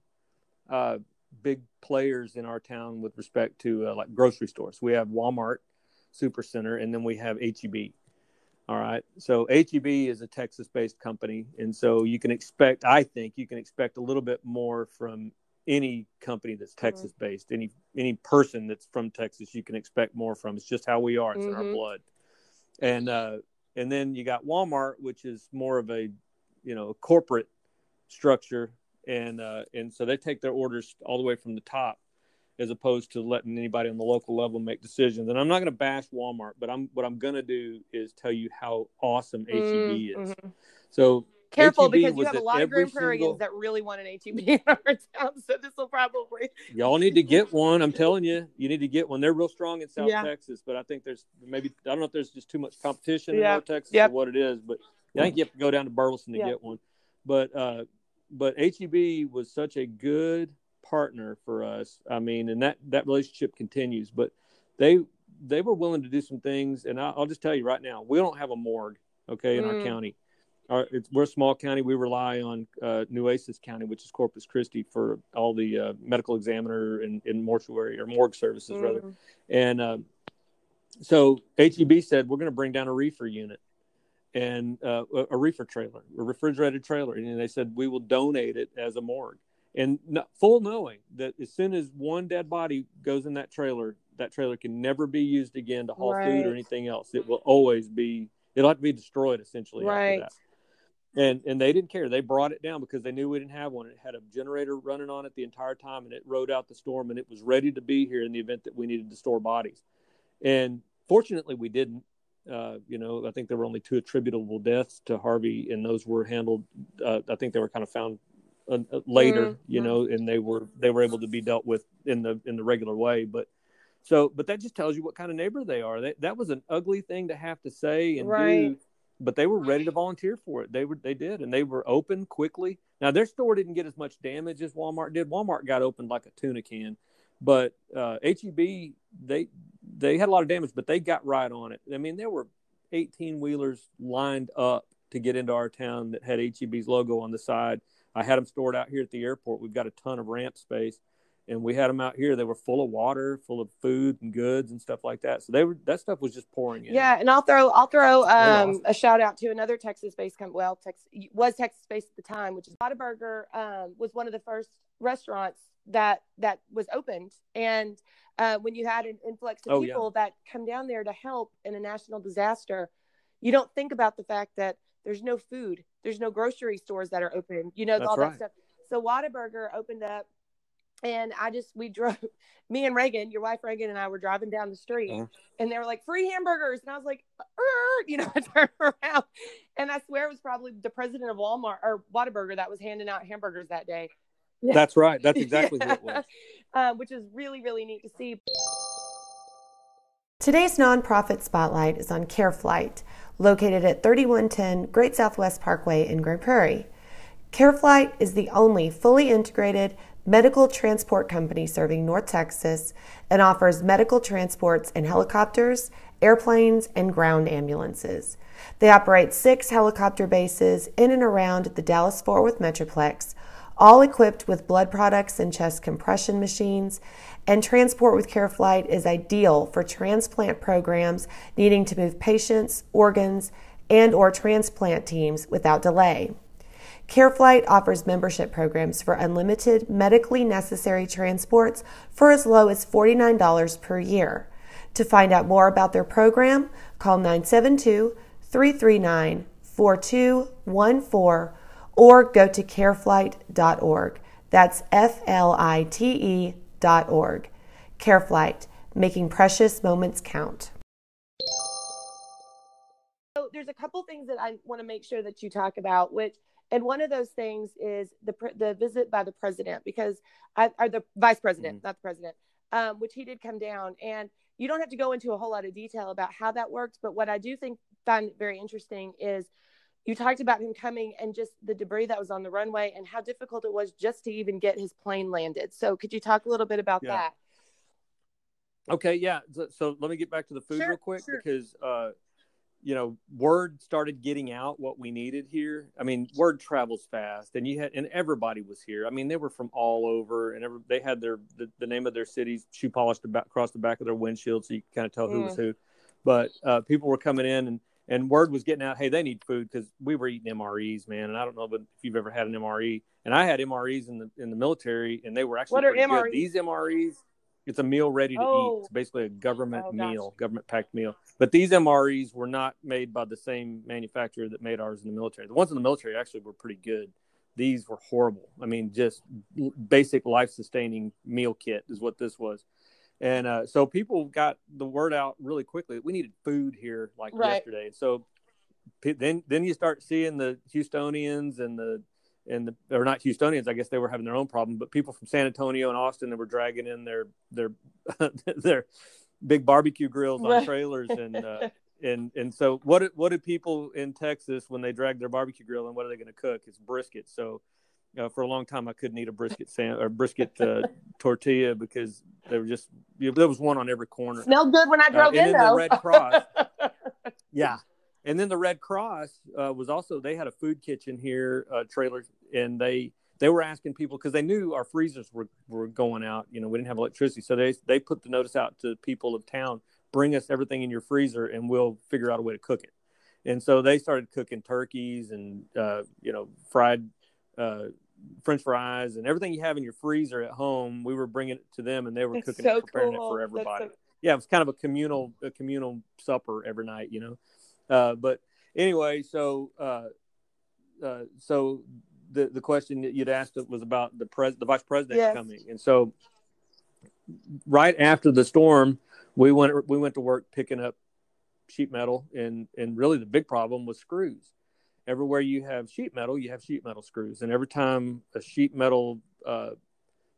Speaker 2: uh, big players in our town with respect to uh, like grocery stores. We have Walmart Supercenter, and then we have HEB. All right. So HEB is a Texas based company. And so you can expect, I think you can expect a little bit more from any company that's mm-hmm. Texas based. Any any person that's from Texas, you can expect more from. It's just how we are. It's mm-hmm. in our mm-hmm. blood. And uh, and then you got Walmart, which is more of a you know corporate structure, and uh, and so they take their orders all the way from the top, as opposed to letting anybody on the local level make decisions. And I'm not going to bash Walmart, but I'm what I'm going to do is tell you how awesome HEB mm, is. Mm-hmm. So
Speaker 1: Careful because you have a lot of Grand Prairians single... that really want an HEB in our town. So this will probably
Speaker 2: y'all need to get one. I'm telling you, you need to get one. They're real strong in South yeah. Texas, but I think there's maybe I don't know if there's just too much competition yep. in North Texas yep. or what it is, but I think you have to go down to Burleson to yep. get one. But uh, but HEB was such a good partner for us. I mean, and that that relationship continues. But they they were willing to do some things, and I'll, I'll just tell you right now, we don't have a morgue, okay, in mm. our county our, we're a small county. We rely on uh, Nueces County, which is Corpus Christi, for all the uh, medical examiner and, and, mortuary or morgue services, mm. rather. And uh, so HEB said we're going to bring down a reefer unit and uh, a, reefer trailer, a refrigerated trailer, and they said we will donate it as a morgue. And full knowing that as soon as one dead body goes in that trailer, that trailer can never be used again to haul right. food or anything else. It will always be. It'll have to be destroyed essentially right. after that and and they didn't care. They brought it down because they knew we didn't have one. It had a generator running on it the entire time, and it rode out the storm, and it was ready to be here in the event that we needed to store bodies. And fortunately, we didn't. Uh, you know, I think there were only two attributable deaths to Harvey, and those were handled. Uh, I think they were kind of found uh, uh later, mm-hmm. you know, and they were they were able to be dealt with in the in the regular way. But so, but that just tells you what kind of neighbor they are. That that was an ugly thing to have to say and right. do but they were ready to volunteer for it. They were they did, and they were open quickly. Now their store didn't get as much damage as Walmart did. Walmart got opened like a tuna can, but uh, HEB they they had a lot of damage, but they got right on it. I mean, there were 18 wheelers lined up to get into our town that had HEB's logo on the side. I had them stored out here at the airport. We've got a ton of ramp space and we had them out here. They were full of water, full of food and goods and stuff like that. So they were that stuff was just pouring in.
Speaker 1: Yeah, and I'll throw I'll throw um, a shout out to another Texas-based company. Well, Texas was Texas-based at the time, which is Whataburger um, was one of the first restaurants that that was opened. And uh, when you had an influx of oh, people yeah. that come down there to help in a national disaster, you don't think about the fact that there's no food, there's no grocery stores that are open. You know That's all right. that stuff. So Whataburger opened up and I just we drove me and Reagan, your wife Reagan and I were driving down the street uh-huh. and they were like free hamburgers and I was like you know I turned around and I swear it was probably the president of Walmart or Whataburger that was handing out hamburgers that day.
Speaker 2: That's right. That's exactly yeah. what it was.
Speaker 1: Uh, which is really really neat to see.
Speaker 3: Today's nonprofit spotlight is on CareFlite, located at 3110 Great Southwest Parkway in Grand Prairie. CareFlite is the only fully integrated medical transport company serving North Texas and offers medical transports in helicopters, airplanes, and ground ambulances. They operate six helicopter bases in and around the Dallas Fort Worth Metroplex, all equipped with blood products and chest compression machines. And transport with CareFlite is ideal for transplant programs needing to move patients, organs, and or transplant teams without delay. CareFlite offers membership programs for unlimited medically necessary transports for as low as $49 per year. To find out more about their program, call 972 339 4214 or go to careflite.org. That's F L I T E dot org. CareFlite, making precious moments count.
Speaker 1: So there's a couple things that I want to make sure that you talk about, which and one of those things is the the visit by the president because I, or the vice president, mm-hmm. not the president, um, which he did come down. And you don't have to go into a whole lot of detail about how that worked, but what I do think find very interesting is you talked about him coming and just the debris that was on the runway and how difficult it was just to even get his plane landed. So could you talk a little bit about yeah. that?
Speaker 2: Okay, yeah. So, so, let me get back to the food sure, real quick sure. because uh, you know, word started getting out what we needed here. I mean, word travels fast, and you had and everybody was here. I mean, they were from all over, and every, they had their the, the, name of their cities shoe polished about, across the back of their windshield, so you kind of tell who was who. But uh, people were coming in, and and word was getting out. Hey, they need food because we were eating MREs, man. And I don't know but if you've ever had an MRE, and I had MREs in the in the military, and they were actually what are MREs? Good. These MREs it's a meal ready to oh. eat. It's basically a government oh, meal, government packed meal. But these MREs were not made by the same manufacturer that made ours in the military. The ones in the military actually were pretty good. These were horrible. I mean, just basic life sustaining meal kit is what this was. And uh, so people got the word out really quickly. We needed food here like right. yesterday. So then then you start seeing the Houstonians and the and the or not Houstonians, I guess they were having their own problem, but people from San Antonio and Austin that were dragging in their their their big barbecue grills on right. trailers and uh, and and so what what do people in Texas when they drag their barbecue grill and what are they going to cook? It's brisket. So uh, for a long time I couldn't eat a brisket sam- or brisket uh, tortilla because there were just you know, there was one on every corner.
Speaker 1: Smelled good when I uh, drove in though.
Speaker 2: The Red Cross. yeah, and then the Red Cross uh, was also they had a food kitchen here, uh, trailers, and they they were asking people because they knew our freezers were, were going out. You know, we didn't have electricity, so they they put the notice out to people of town: bring us everything in your freezer, and we'll figure out a way to cook it. And so they started cooking turkeys and uh, you know fried uh, French fries and everything you have in your freezer at home. We were bringing it to them, and they were cooking so it, preparing cool. it for everybody. So... Yeah, it was kind of a communal a communal supper every night. You know. Uh, but anyway, so uh, uh, so the the question that you'd asked was about the pres the vice president yes. coming, and so right after the storm, we went we went to work picking up sheet metal, and and really the big problem was screws. Everywhere you have sheet metal, you have sheet metal screws, and every time a sheet metal uh,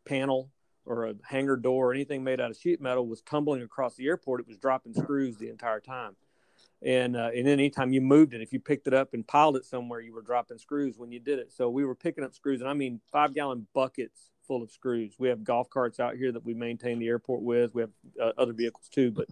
Speaker 2: panel or a hangar door or anything made out of sheet metal was tumbling across the airport, it was dropping screws the entire time and uh, and anytime you moved it, if you picked it up and piled it somewhere, you were dropping screws when you did it. So we were picking up screws, and I mean five gallon buckets full of screws. We have golf carts out here that we maintain the airport with. We have uh, other vehicles too, but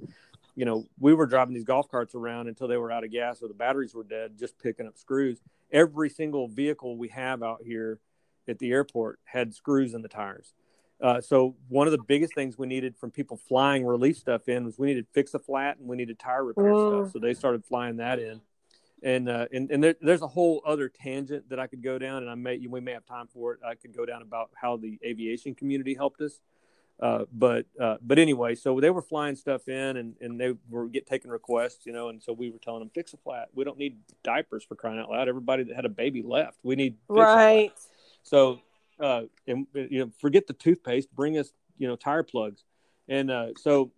Speaker 2: you know we were driving these golf carts around until they were out of gas or the batteries were dead, just picking up screws. Every single vehicle we have out here at the airport had screws in the tires. Uh, so one of the biggest things we needed from people flying relief stuff in was we needed fix a flat and we needed tire repair stuff. So they started flying that in, and uh, and and there, there's a whole other tangent that I could go down, and I may we may have time for it. I could go down about how the aviation community helped us. Uh, but uh, but anyway, so they were flying stuff in, and, and they were get taking requests, you know, and so we were telling them fix a flat. We don't need diapers for crying out loud. Everybody that had a baby left. We need
Speaker 1: right.
Speaker 2: So uh, and you know, forget the toothpaste, bring us, you know, tire plugs. And uh, so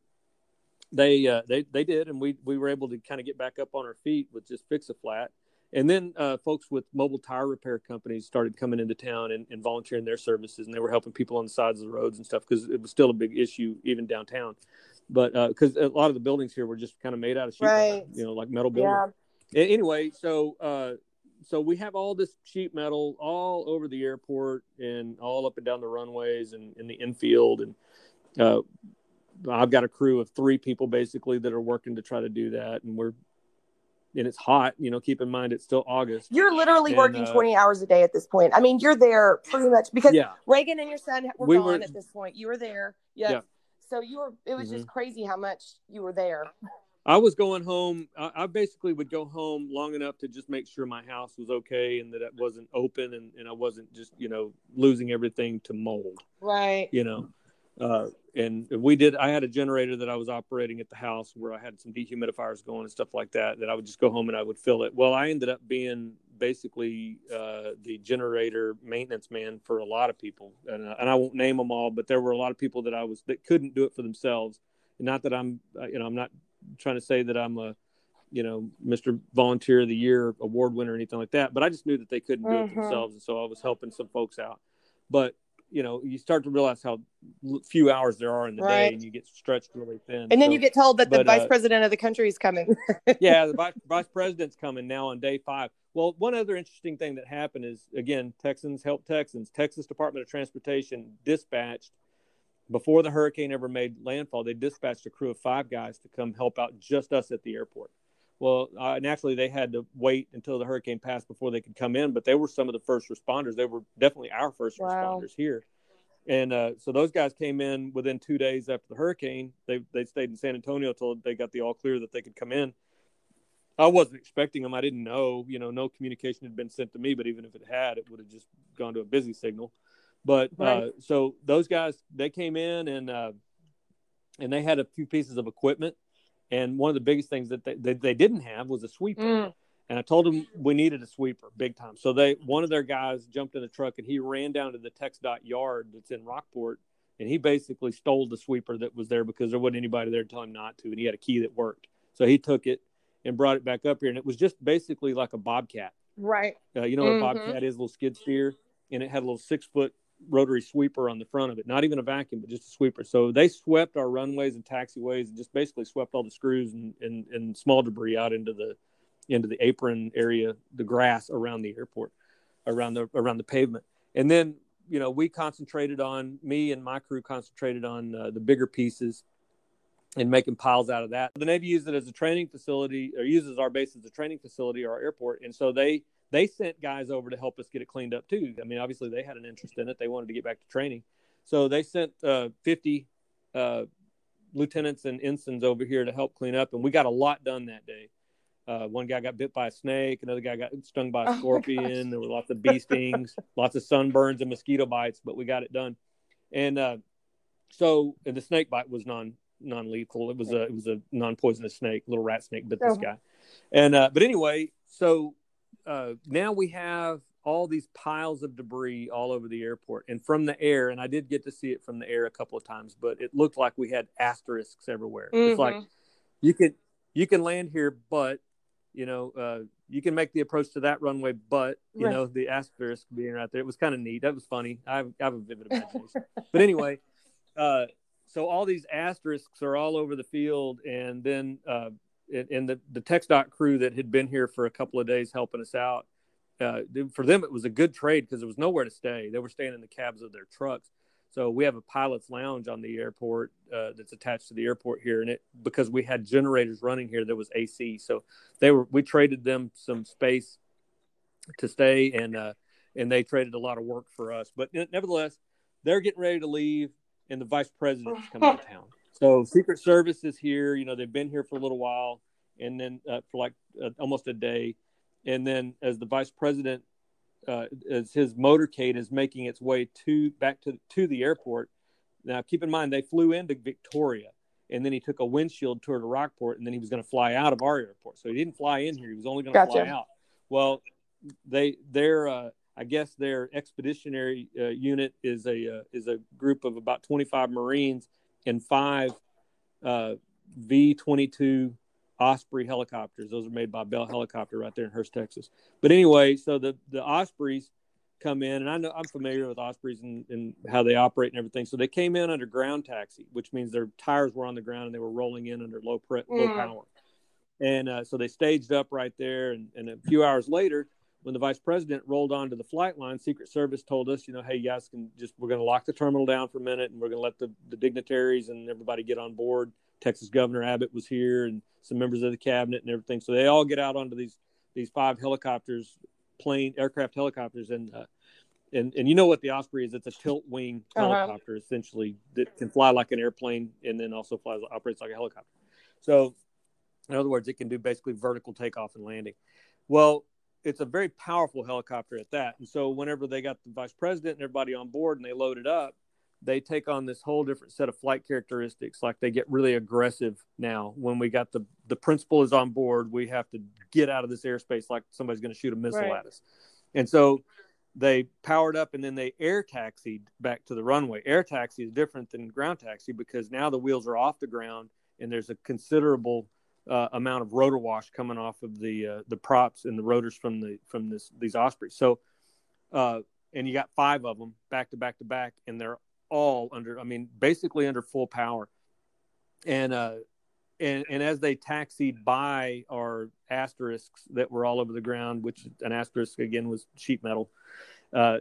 Speaker 2: they uh, they they did, and we we were able to kind of get back up on our feet with just fix a flat. And then uh, folks with mobile tire repair companies started coming into town and, and, volunteering their services, and they were helping people on the sides of the roads and stuff because it was still a big issue even downtown. But because uh, a lot of the buildings here were just kind of made out of right. you know, like metal buildings. Yeah. Anyway, so uh, so we have all this sheet metal all over the airport and all up and down the runways and in the infield. And uh, I've got a crew of three people basically that are working to try to do that. And we're and it's hot you know keep in mind it's still august.
Speaker 1: You're literally and, working uh, 20 hours a day at this point. I mean you're there pretty much because yeah. reagan and your son were we gone were, at this point. You were there. Yes. yeah so you were it was mm-hmm. just crazy how much you were there
Speaker 2: I was going home. I, I, basically would go home long enough to just make sure my house was okay and that it wasn't open and, and I wasn't just, you know, losing everything to mold.
Speaker 1: Right.
Speaker 2: You know, uh, and we did, I had a generator that I was operating at the house where I had some dehumidifiers going and stuff like that, that I would just go home and I would fill it. Well, I ended up being basically uh, the generator maintenance man for a lot of people. And, uh, and I won't name them all, but there were a lot of people that I was, that couldn't do it for themselves. not that I'm, uh, you know, I'm not trying to say that I'm a, you know, Mr. Volunteer of the Year award winner or anything like that, but I just knew that they couldn't do mm-hmm. it themselves, and so I was helping some folks out. But you know, you start to realize how few hours there are in the right. day, and you get stretched really thin.
Speaker 1: And then so, you get told that the vice uh, president of the country is coming.
Speaker 2: yeah, the vice, vice president's coming now on day five. Well, one other interesting thing that happened is again, Texans help Texans. Texas Department of Transportation dispatched before the hurricane ever made landfall, they dispatched a crew of five guys to come help out just us at the airport. Well, uh, naturally, they had to wait until the hurricane passed before they could come in, but they were some of the first responders. They were definitely our first wow. responders here. And uh, so those guys came in within two days after the hurricane. They, they stayed in San Antonio until they got the all clear that they could come in. I wasn't expecting them. I didn't know, you know, no communication had been sent to me, but even if it had, it would have just gone to a busy signal. But right. uh, so those guys, they came in and uh, and they had a few pieces of equipment. And one of the biggest things that they, they, they didn't have was a sweeper. Mm. And I told them we needed a sweeper big time. So they one of their guys jumped in the truck and he ran down to the TxDOT yard that's in Rockport and he basically stole the sweeper that was there because there wasn't anybody there to tell him not to, and he had a key that worked. So he took it and brought it back up here, and it was just basically like a bobcat.
Speaker 1: Right.
Speaker 2: Uh, you know mm-hmm. what a mm-hmm. bobcat is? A little skid steer, and it had a little six foot rotary sweeper on the front of it. Not even a vacuum, but just a sweeper. So they swept our runways and taxiways, and just basically swept all the screws and, and, and small debris out into the into the apron area, the grass around the airport, around the around the pavement. And then you know, we concentrated on me and my crew concentrated on uh, the bigger pieces and making piles out of that. The Navy used it as a training facility, or uses our base as a training facility or our airport, and so they they sent guys over to help us get it cleaned up too. I mean, obviously they had an interest in it; they wanted to get back to training, so they sent uh, fifty uh, lieutenants and ensigns over here to help clean up, and we got a lot done that day. Uh, one guy got bit by a snake. Another guy got stung by a oh scorpion. there were lots of bee stings, lots of sunburns and mosquito bites, but we got it done. And uh, so, and the snake bite was non non lethal. It was a it was a non poisonous snake, little rat snake bit this uh-huh. guy. And uh, but anyway, so uh, now we have all these piles of debris all over the airport and from the air. And I did get to see it from the air a couple of times, but it looked like we had asterisks everywhere. Mm-hmm. It's like mm-hmm. you can you can land here, but you know, uh, you can make the approach to that runway, but you right. know, the asterisk being right there, it was kind of neat. That was funny. I have, I have a vivid imagination. but anyway, uh, so all these asterisks are all over the field, and then uh, and the the TxDOT crew that had been here for a couple of days helping us out. Uh, for them, it was a good trade because there was nowhere to stay. They were staying in the cabs of their trucks. So we have a pilot's lounge on the airport uh, that's attached to the airport here, and it because we had generators running here, there was AC. So they were we traded them some space to stay, and uh, and they traded a lot of work for us. But nevertheless, they're getting ready to leave, and the vice president's coming to town. So Secret Service is here. You know they've been here for a little while, and then uh, for like uh, almost a day, and then as the vice president uh, as his motorcade is making its way to back to to the airport. Now, keep in mind they flew into Victoria, and then he took a windshield tour to Rockport, and then he was going to fly out of our airport. So he didn't fly in here; he was only going to fly out. Well, they their uh, I guess their expeditionary uh, unit is a uh, is a group of about 25 Marines and five uh, V 22 Osprey helicopters. Those are made by Bell Helicopter right there in Hurst, Texas. But anyway, so the the Ospreys come in, and I know I'm familiar with Ospreys and, and how they operate and everything. So they came in under ground taxi, which means their tires were on the ground and they were rolling in under low pre- mm. low power. And uh, so they staged up right there, and, and a few hours later, when the vice president rolled onto the flight line, Secret Service told us, you know, hey, you guys can just we're going to lock the terminal down for a minute, and we're going to let the, the dignitaries and everybody get on board. Texas Governor Abbott was here, and some members of the cabinet and everything. So they all get out onto these these five helicopters, plane aircraft helicopters, and uh, and and you know what the Osprey is? It's a tilt wing uh-huh. helicopter essentially that can fly like an airplane and then also flies operates like a helicopter. So in other words, it can do basically vertical takeoff and landing. Well, it's a very powerful helicopter at that. And so whenever they got the vice president and everybody on board and they loaded up, they take on this whole different set of flight characteristics. Like they get really aggressive now. When we got the the principal is on board, we have to get out of this airspace like somebody's going to shoot a missile right. at us. And so they powered up and then they air taxied back to the runway. Air taxi is different than ground taxi because now the wheels are off the ground and there's a considerable uh, amount of rotor wash coming off of the uh, the props and the rotors from the from this these ospreys. So, uh, and you got five of them back to back to back, and they're all under, I mean, basically under full power. And, uh, and, and as they taxied by our asterisks that were all over the ground, which an asterisk again was sheet metal, uh,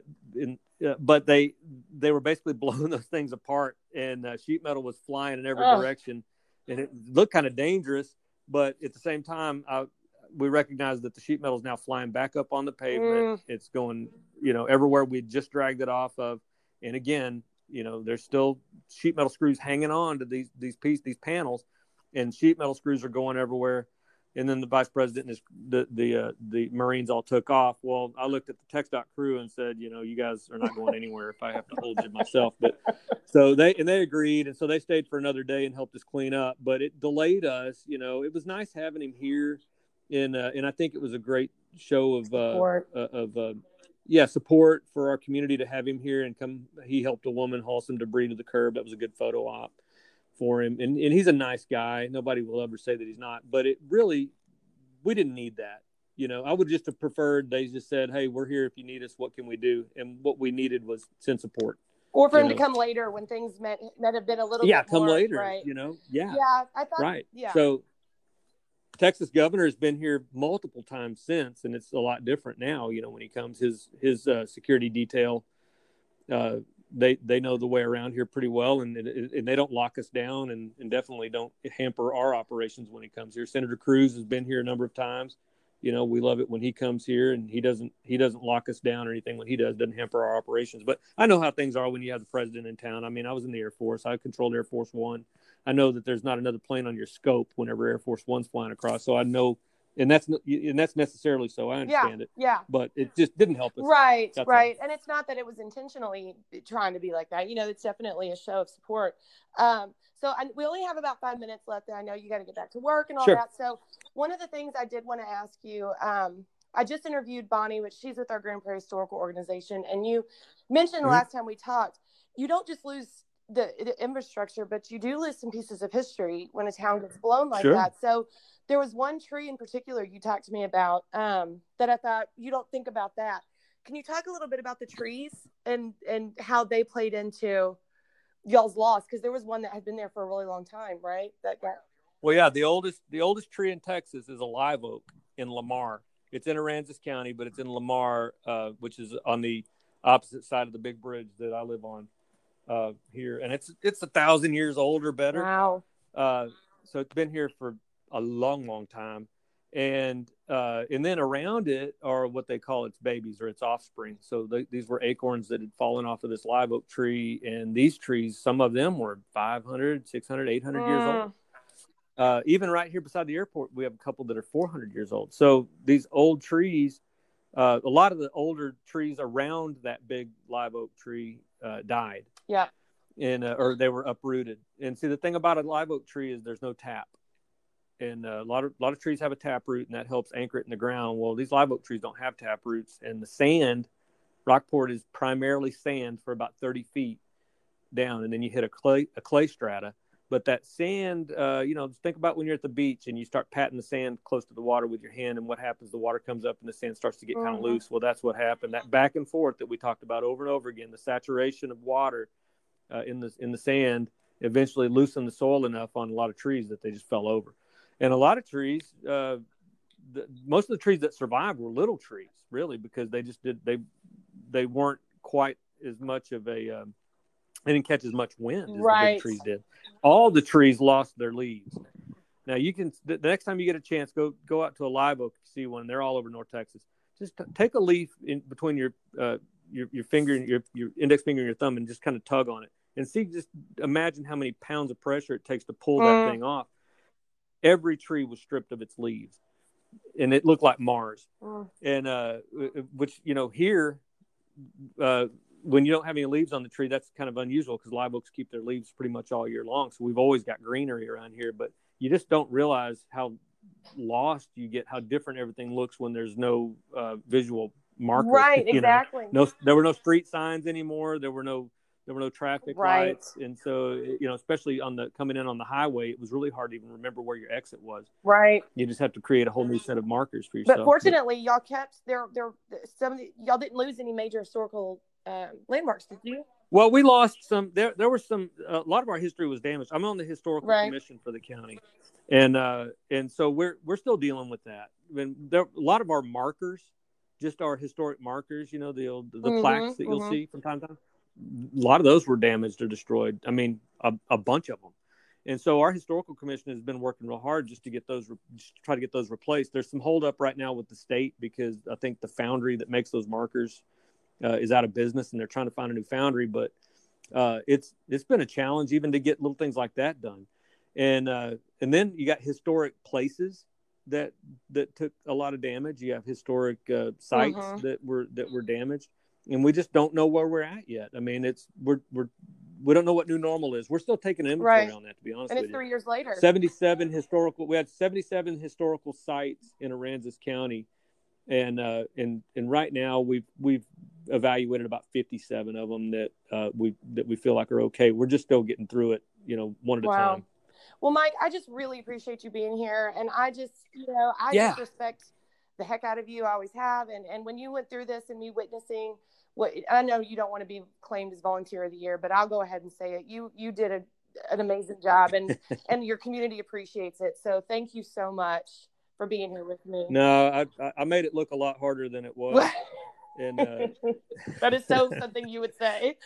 Speaker 2: uh, but they they were basically blowing those things apart, and uh, sheet metal was flying in every oh. direction, and it looked kind of dangerous. But at the same time, I, we recognize that the sheet metal is now flying back up on the pavement. Mm. It's going, you know, everywhere we just dragged it off of, and again, you know there's still sheet metal screws hanging on to these these piece these panels and sheet metal screws are going everywhere and then the vice president and his, the the uh, the Marines all took off. Well, I looked at the TxDOT crew and said, you know, you guys are not going anywhere if I have to hold you myself. But so they and they agreed, and so they stayed for another day and helped us clean up. But it delayed us. You know, it was nice having him here, and uh, and I think it was a great show of uh, uh of uh, yeah support for our community to have him here and come. He helped a woman haul some debris to the curb. That was a good photo op for him. And, and he's a nice guy. Nobody will ever say that he's not. But it really, we didn't need that. You know, I would just have preferred they just said, "Hey, we're here if you need us. What can we do?" And what we needed was send support.
Speaker 1: Or for him know? to come later when things might might have been a little.
Speaker 2: Yeah, come
Speaker 1: more,
Speaker 2: later.
Speaker 1: Right.
Speaker 2: You know. Yeah.
Speaker 1: Yeah, I thought.
Speaker 2: Right.
Speaker 1: Yeah.
Speaker 2: So, Texas governor has been here multiple times since, and it's a lot different now. You know, when he comes, his his uh, security detail uh, they they know the way around here pretty well, and and they don't lock us down, and, and definitely don't hamper our operations when he comes here. Senator Cruz has been here a number of times. You know, we love it when he comes here, and he doesn't he doesn't lock us down or anything. When he does, doesn't hamper our operations. But I know how things are when you have the president in town. I mean, I was in the Air Force. I controlled Air Force One. I know that there's not another plane on your scope whenever Air Force One's flying across. So I know and that's and that's necessarily so. I understand
Speaker 1: yeah,
Speaker 2: it.
Speaker 1: Yeah.
Speaker 2: But it just didn't help us.
Speaker 1: Right. That's right. All. And it's not that it was intentionally trying to be like that. You know, it's definitely a show of support. Um, so I, we only have about five minutes left. And I know you got to get back to work and all
Speaker 2: sure.
Speaker 1: that. So one of the things I did want to ask you, um, I just interviewed Bonnie, which she's with our Grand Prairie Historical Organization, and you mentioned mm-hmm. last time we talked, you don't just lose the, the infrastructure, but you do lose some pieces of history when a town gets blown like
Speaker 2: sure.
Speaker 1: that. So there was one tree in particular you talked to me about um, that I thought you don't think about that. Can you talk a little bit about the trees and and how they played into y'all's loss? Because there was one that had been there for a really long time, right? That got.
Speaker 2: Well, yeah, the oldest the oldest tree in Texas is a live oak in Lamar. It's in Aransas County, but it's in Lamar, uh, which is on the opposite side of the big bridge that I live on uh, here, and it's it's a thousand years old or better.
Speaker 1: Wow.
Speaker 2: Uh, so it's been here for a long, long time. And uh, and then around it are what they call its babies or its offspring. So the, these were acorns that had fallen off of this live oak tree. And these trees, some of them were 500, 600, 800 mm. years old. Uh, even right here beside the airport, we have a couple that are 400 years old. So these old trees, uh, a lot of the older trees around that big live oak tree uh, died.
Speaker 1: Yeah.
Speaker 2: And uh, or they were uprooted. And see, the thing about a live oak tree is there's no tap and uh, a lot of a lot of trees have a tap root, and that helps anchor it in the ground. Well, these live oak trees don't have tap roots, and the sand, Rockport is primarily sand for about 30 feet down, and then you hit a clay a clay strata. But that sand, uh, you know, think about when you're at the beach and you start patting the sand close to the water with your hand, and what happens? The water comes up and the sand starts to get kind of mm-hmm. loose. Well, that's what happened. That back and forth that we talked about over and over again, the saturation of water uh, in the in the sand eventually loosened the soil enough on a lot of trees that they just fell over and a lot of trees uh, the, most of the trees that survived were little trees really because they just did they they weren't quite as much of a um, they didn't catch as much wind as
Speaker 1: right.
Speaker 2: the big trees did. All the trees lost their leaves. Now you can the, next time you get a chance go go out to a live oak see one. They're all over north texas. Just t- take a leaf in between your uh, your, your finger and your, your index finger and your thumb and just kind of tug on it and see just imagine how many pounds of pressure it takes to pull that mm. thing off every tree was stripped of its leaves and it looked like Mars. Mm. And uh, which you know here, uh, when you don't have any leaves on the tree, that's kind of unusual because live oaks keep their leaves pretty much all year long. So we've always got greenery around here, but you just don't realize how lost you get, how different everything looks when there's no uh, visual marker.
Speaker 1: Right, exactly.
Speaker 2: Know? No, there were no street signs anymore. There were no there were no traffic right. lights, and so you know, especially on the coming in on the highway, it was really hard to even remember where your exit was.
Speaker 1: Right.
Speaker 2: You just have to create a whole new set of markers for yourself.
Speaker 1: But fortunately, y'all kept there. There, some y'all didn't lose any major historical uh, landmarks, did you?
Speaker 2: Well, we lost some. There, there were some. A lot of our history was damaged. I'm on the historical
Speaker 1: right.
Speaker 2: commission for the county, and uh, and so we're we're still dealing with that. I mean, there a lot of our markers, just our historic markers. You know, the old the mm-hmm, plaques that you'll mm-hmm. see from time to time a lot of those were damaged or destroyed. I mean, a, a bunch of them. And so our historical commission has been working real hard just to get those, just to try to get those replaced. There's some holdup right now with the state because I think the foundry that makes those markers uh, is out of business, and they're trying to find a new foundry. But uh, it's it's been a challenge even to get little things like that done. And uh, and then you got historic places that that took a lot of damage. You have historic uh, sites
Speaker 1: Mhm.
Speaker 2: that were that were damaged, and we just don't know where we're at yet. I mean, it's we're we're we don't know what new normal is. We're still taking inventory
Speaker 1: Right.
Speaker 2: on that. To be honest
Speaker 1: and it's
Speaker 2: you,
Speaker 1: three years later.
Speaker 2: 77 historical. We had 77 historical sites in Aransas County, and uh, and and right now we've we've evaluated about 57 of them that uh, we that we feel like are okay. We're just still getting through it, you know, one at a
Speaker 1: Wow.
Speaker 2: time.
Speaker 1: Well, Mike, I just really appreciate you being here, and I just, you know, I
Speaker 2: Yeah.
Speaker 1: just respect the heck out of you. I always have, and and when you went through this and me witnessing what I know, you don't want to be claimed as volunteer of the year, but I'll go ahead and say it. You you did a, an amazing job, and and your community appreciates it. So thank you so much for being here with me.
Speaker 2: No, I I- made it look a lot harder than it was, and uh,
Speaker 1: that is so something you would say.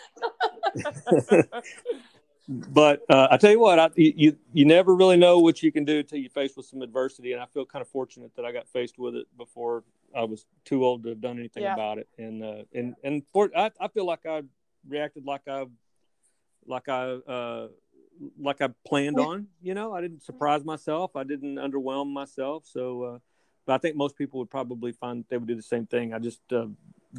Speaker 2: But uh, I tell you what, I, you you never really know what you can do until you're faced with some adversity, and I feel kind of fortunate that I got faced with it before I was too old to have done anything
Speaker 1: Yeah.
Speaker 2: about it, and uh, and and for I, I feel like I reacted like I like I uh, like I planned on. You know, I didn't surprise myself, I didn't underwhelm myself, so. Uh, but I think most people would probably find they would do the same thing. I just uh,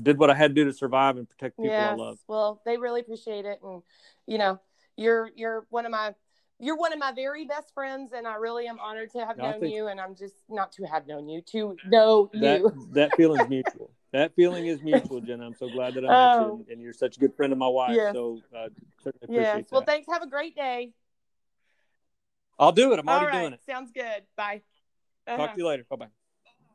Speaker 2: did what I had to do to survive and protect people I love.
Speaker 1: Well, they really appreciate it, and you know, you're you're one of my you're one of my very best friends, and I really am honored to have
Speaker 2: I
Speaker 1: known you, and I'm just not to have known you to know
Speaker 2: that
Speaker 1: you.
Speaker 2: that feeling's mutual. That feeling is mutual, Jenna. I'm so glad that I met
Speaker 1: Oh.
Speaker 2: you, and, and you're such a good friend of my wife.
Speaker 1: Yes.
Speaker 2: So uh, certainly appreciate
Speaker 1: Yes. Well,
Speaker 2: that.
Speaker 1: thanks. Have a great day.
Speaker 2: I'll do it. I'm
Speaker 1: All
Speaker 2: already
Speaker 1: right.
Speaker 2: doing it.
Speaker 1: Sounds good. Bye.
Speaker 2: Talk
Speaker 1: Uh-huh.
Speaker 2: to you later. Bye bye.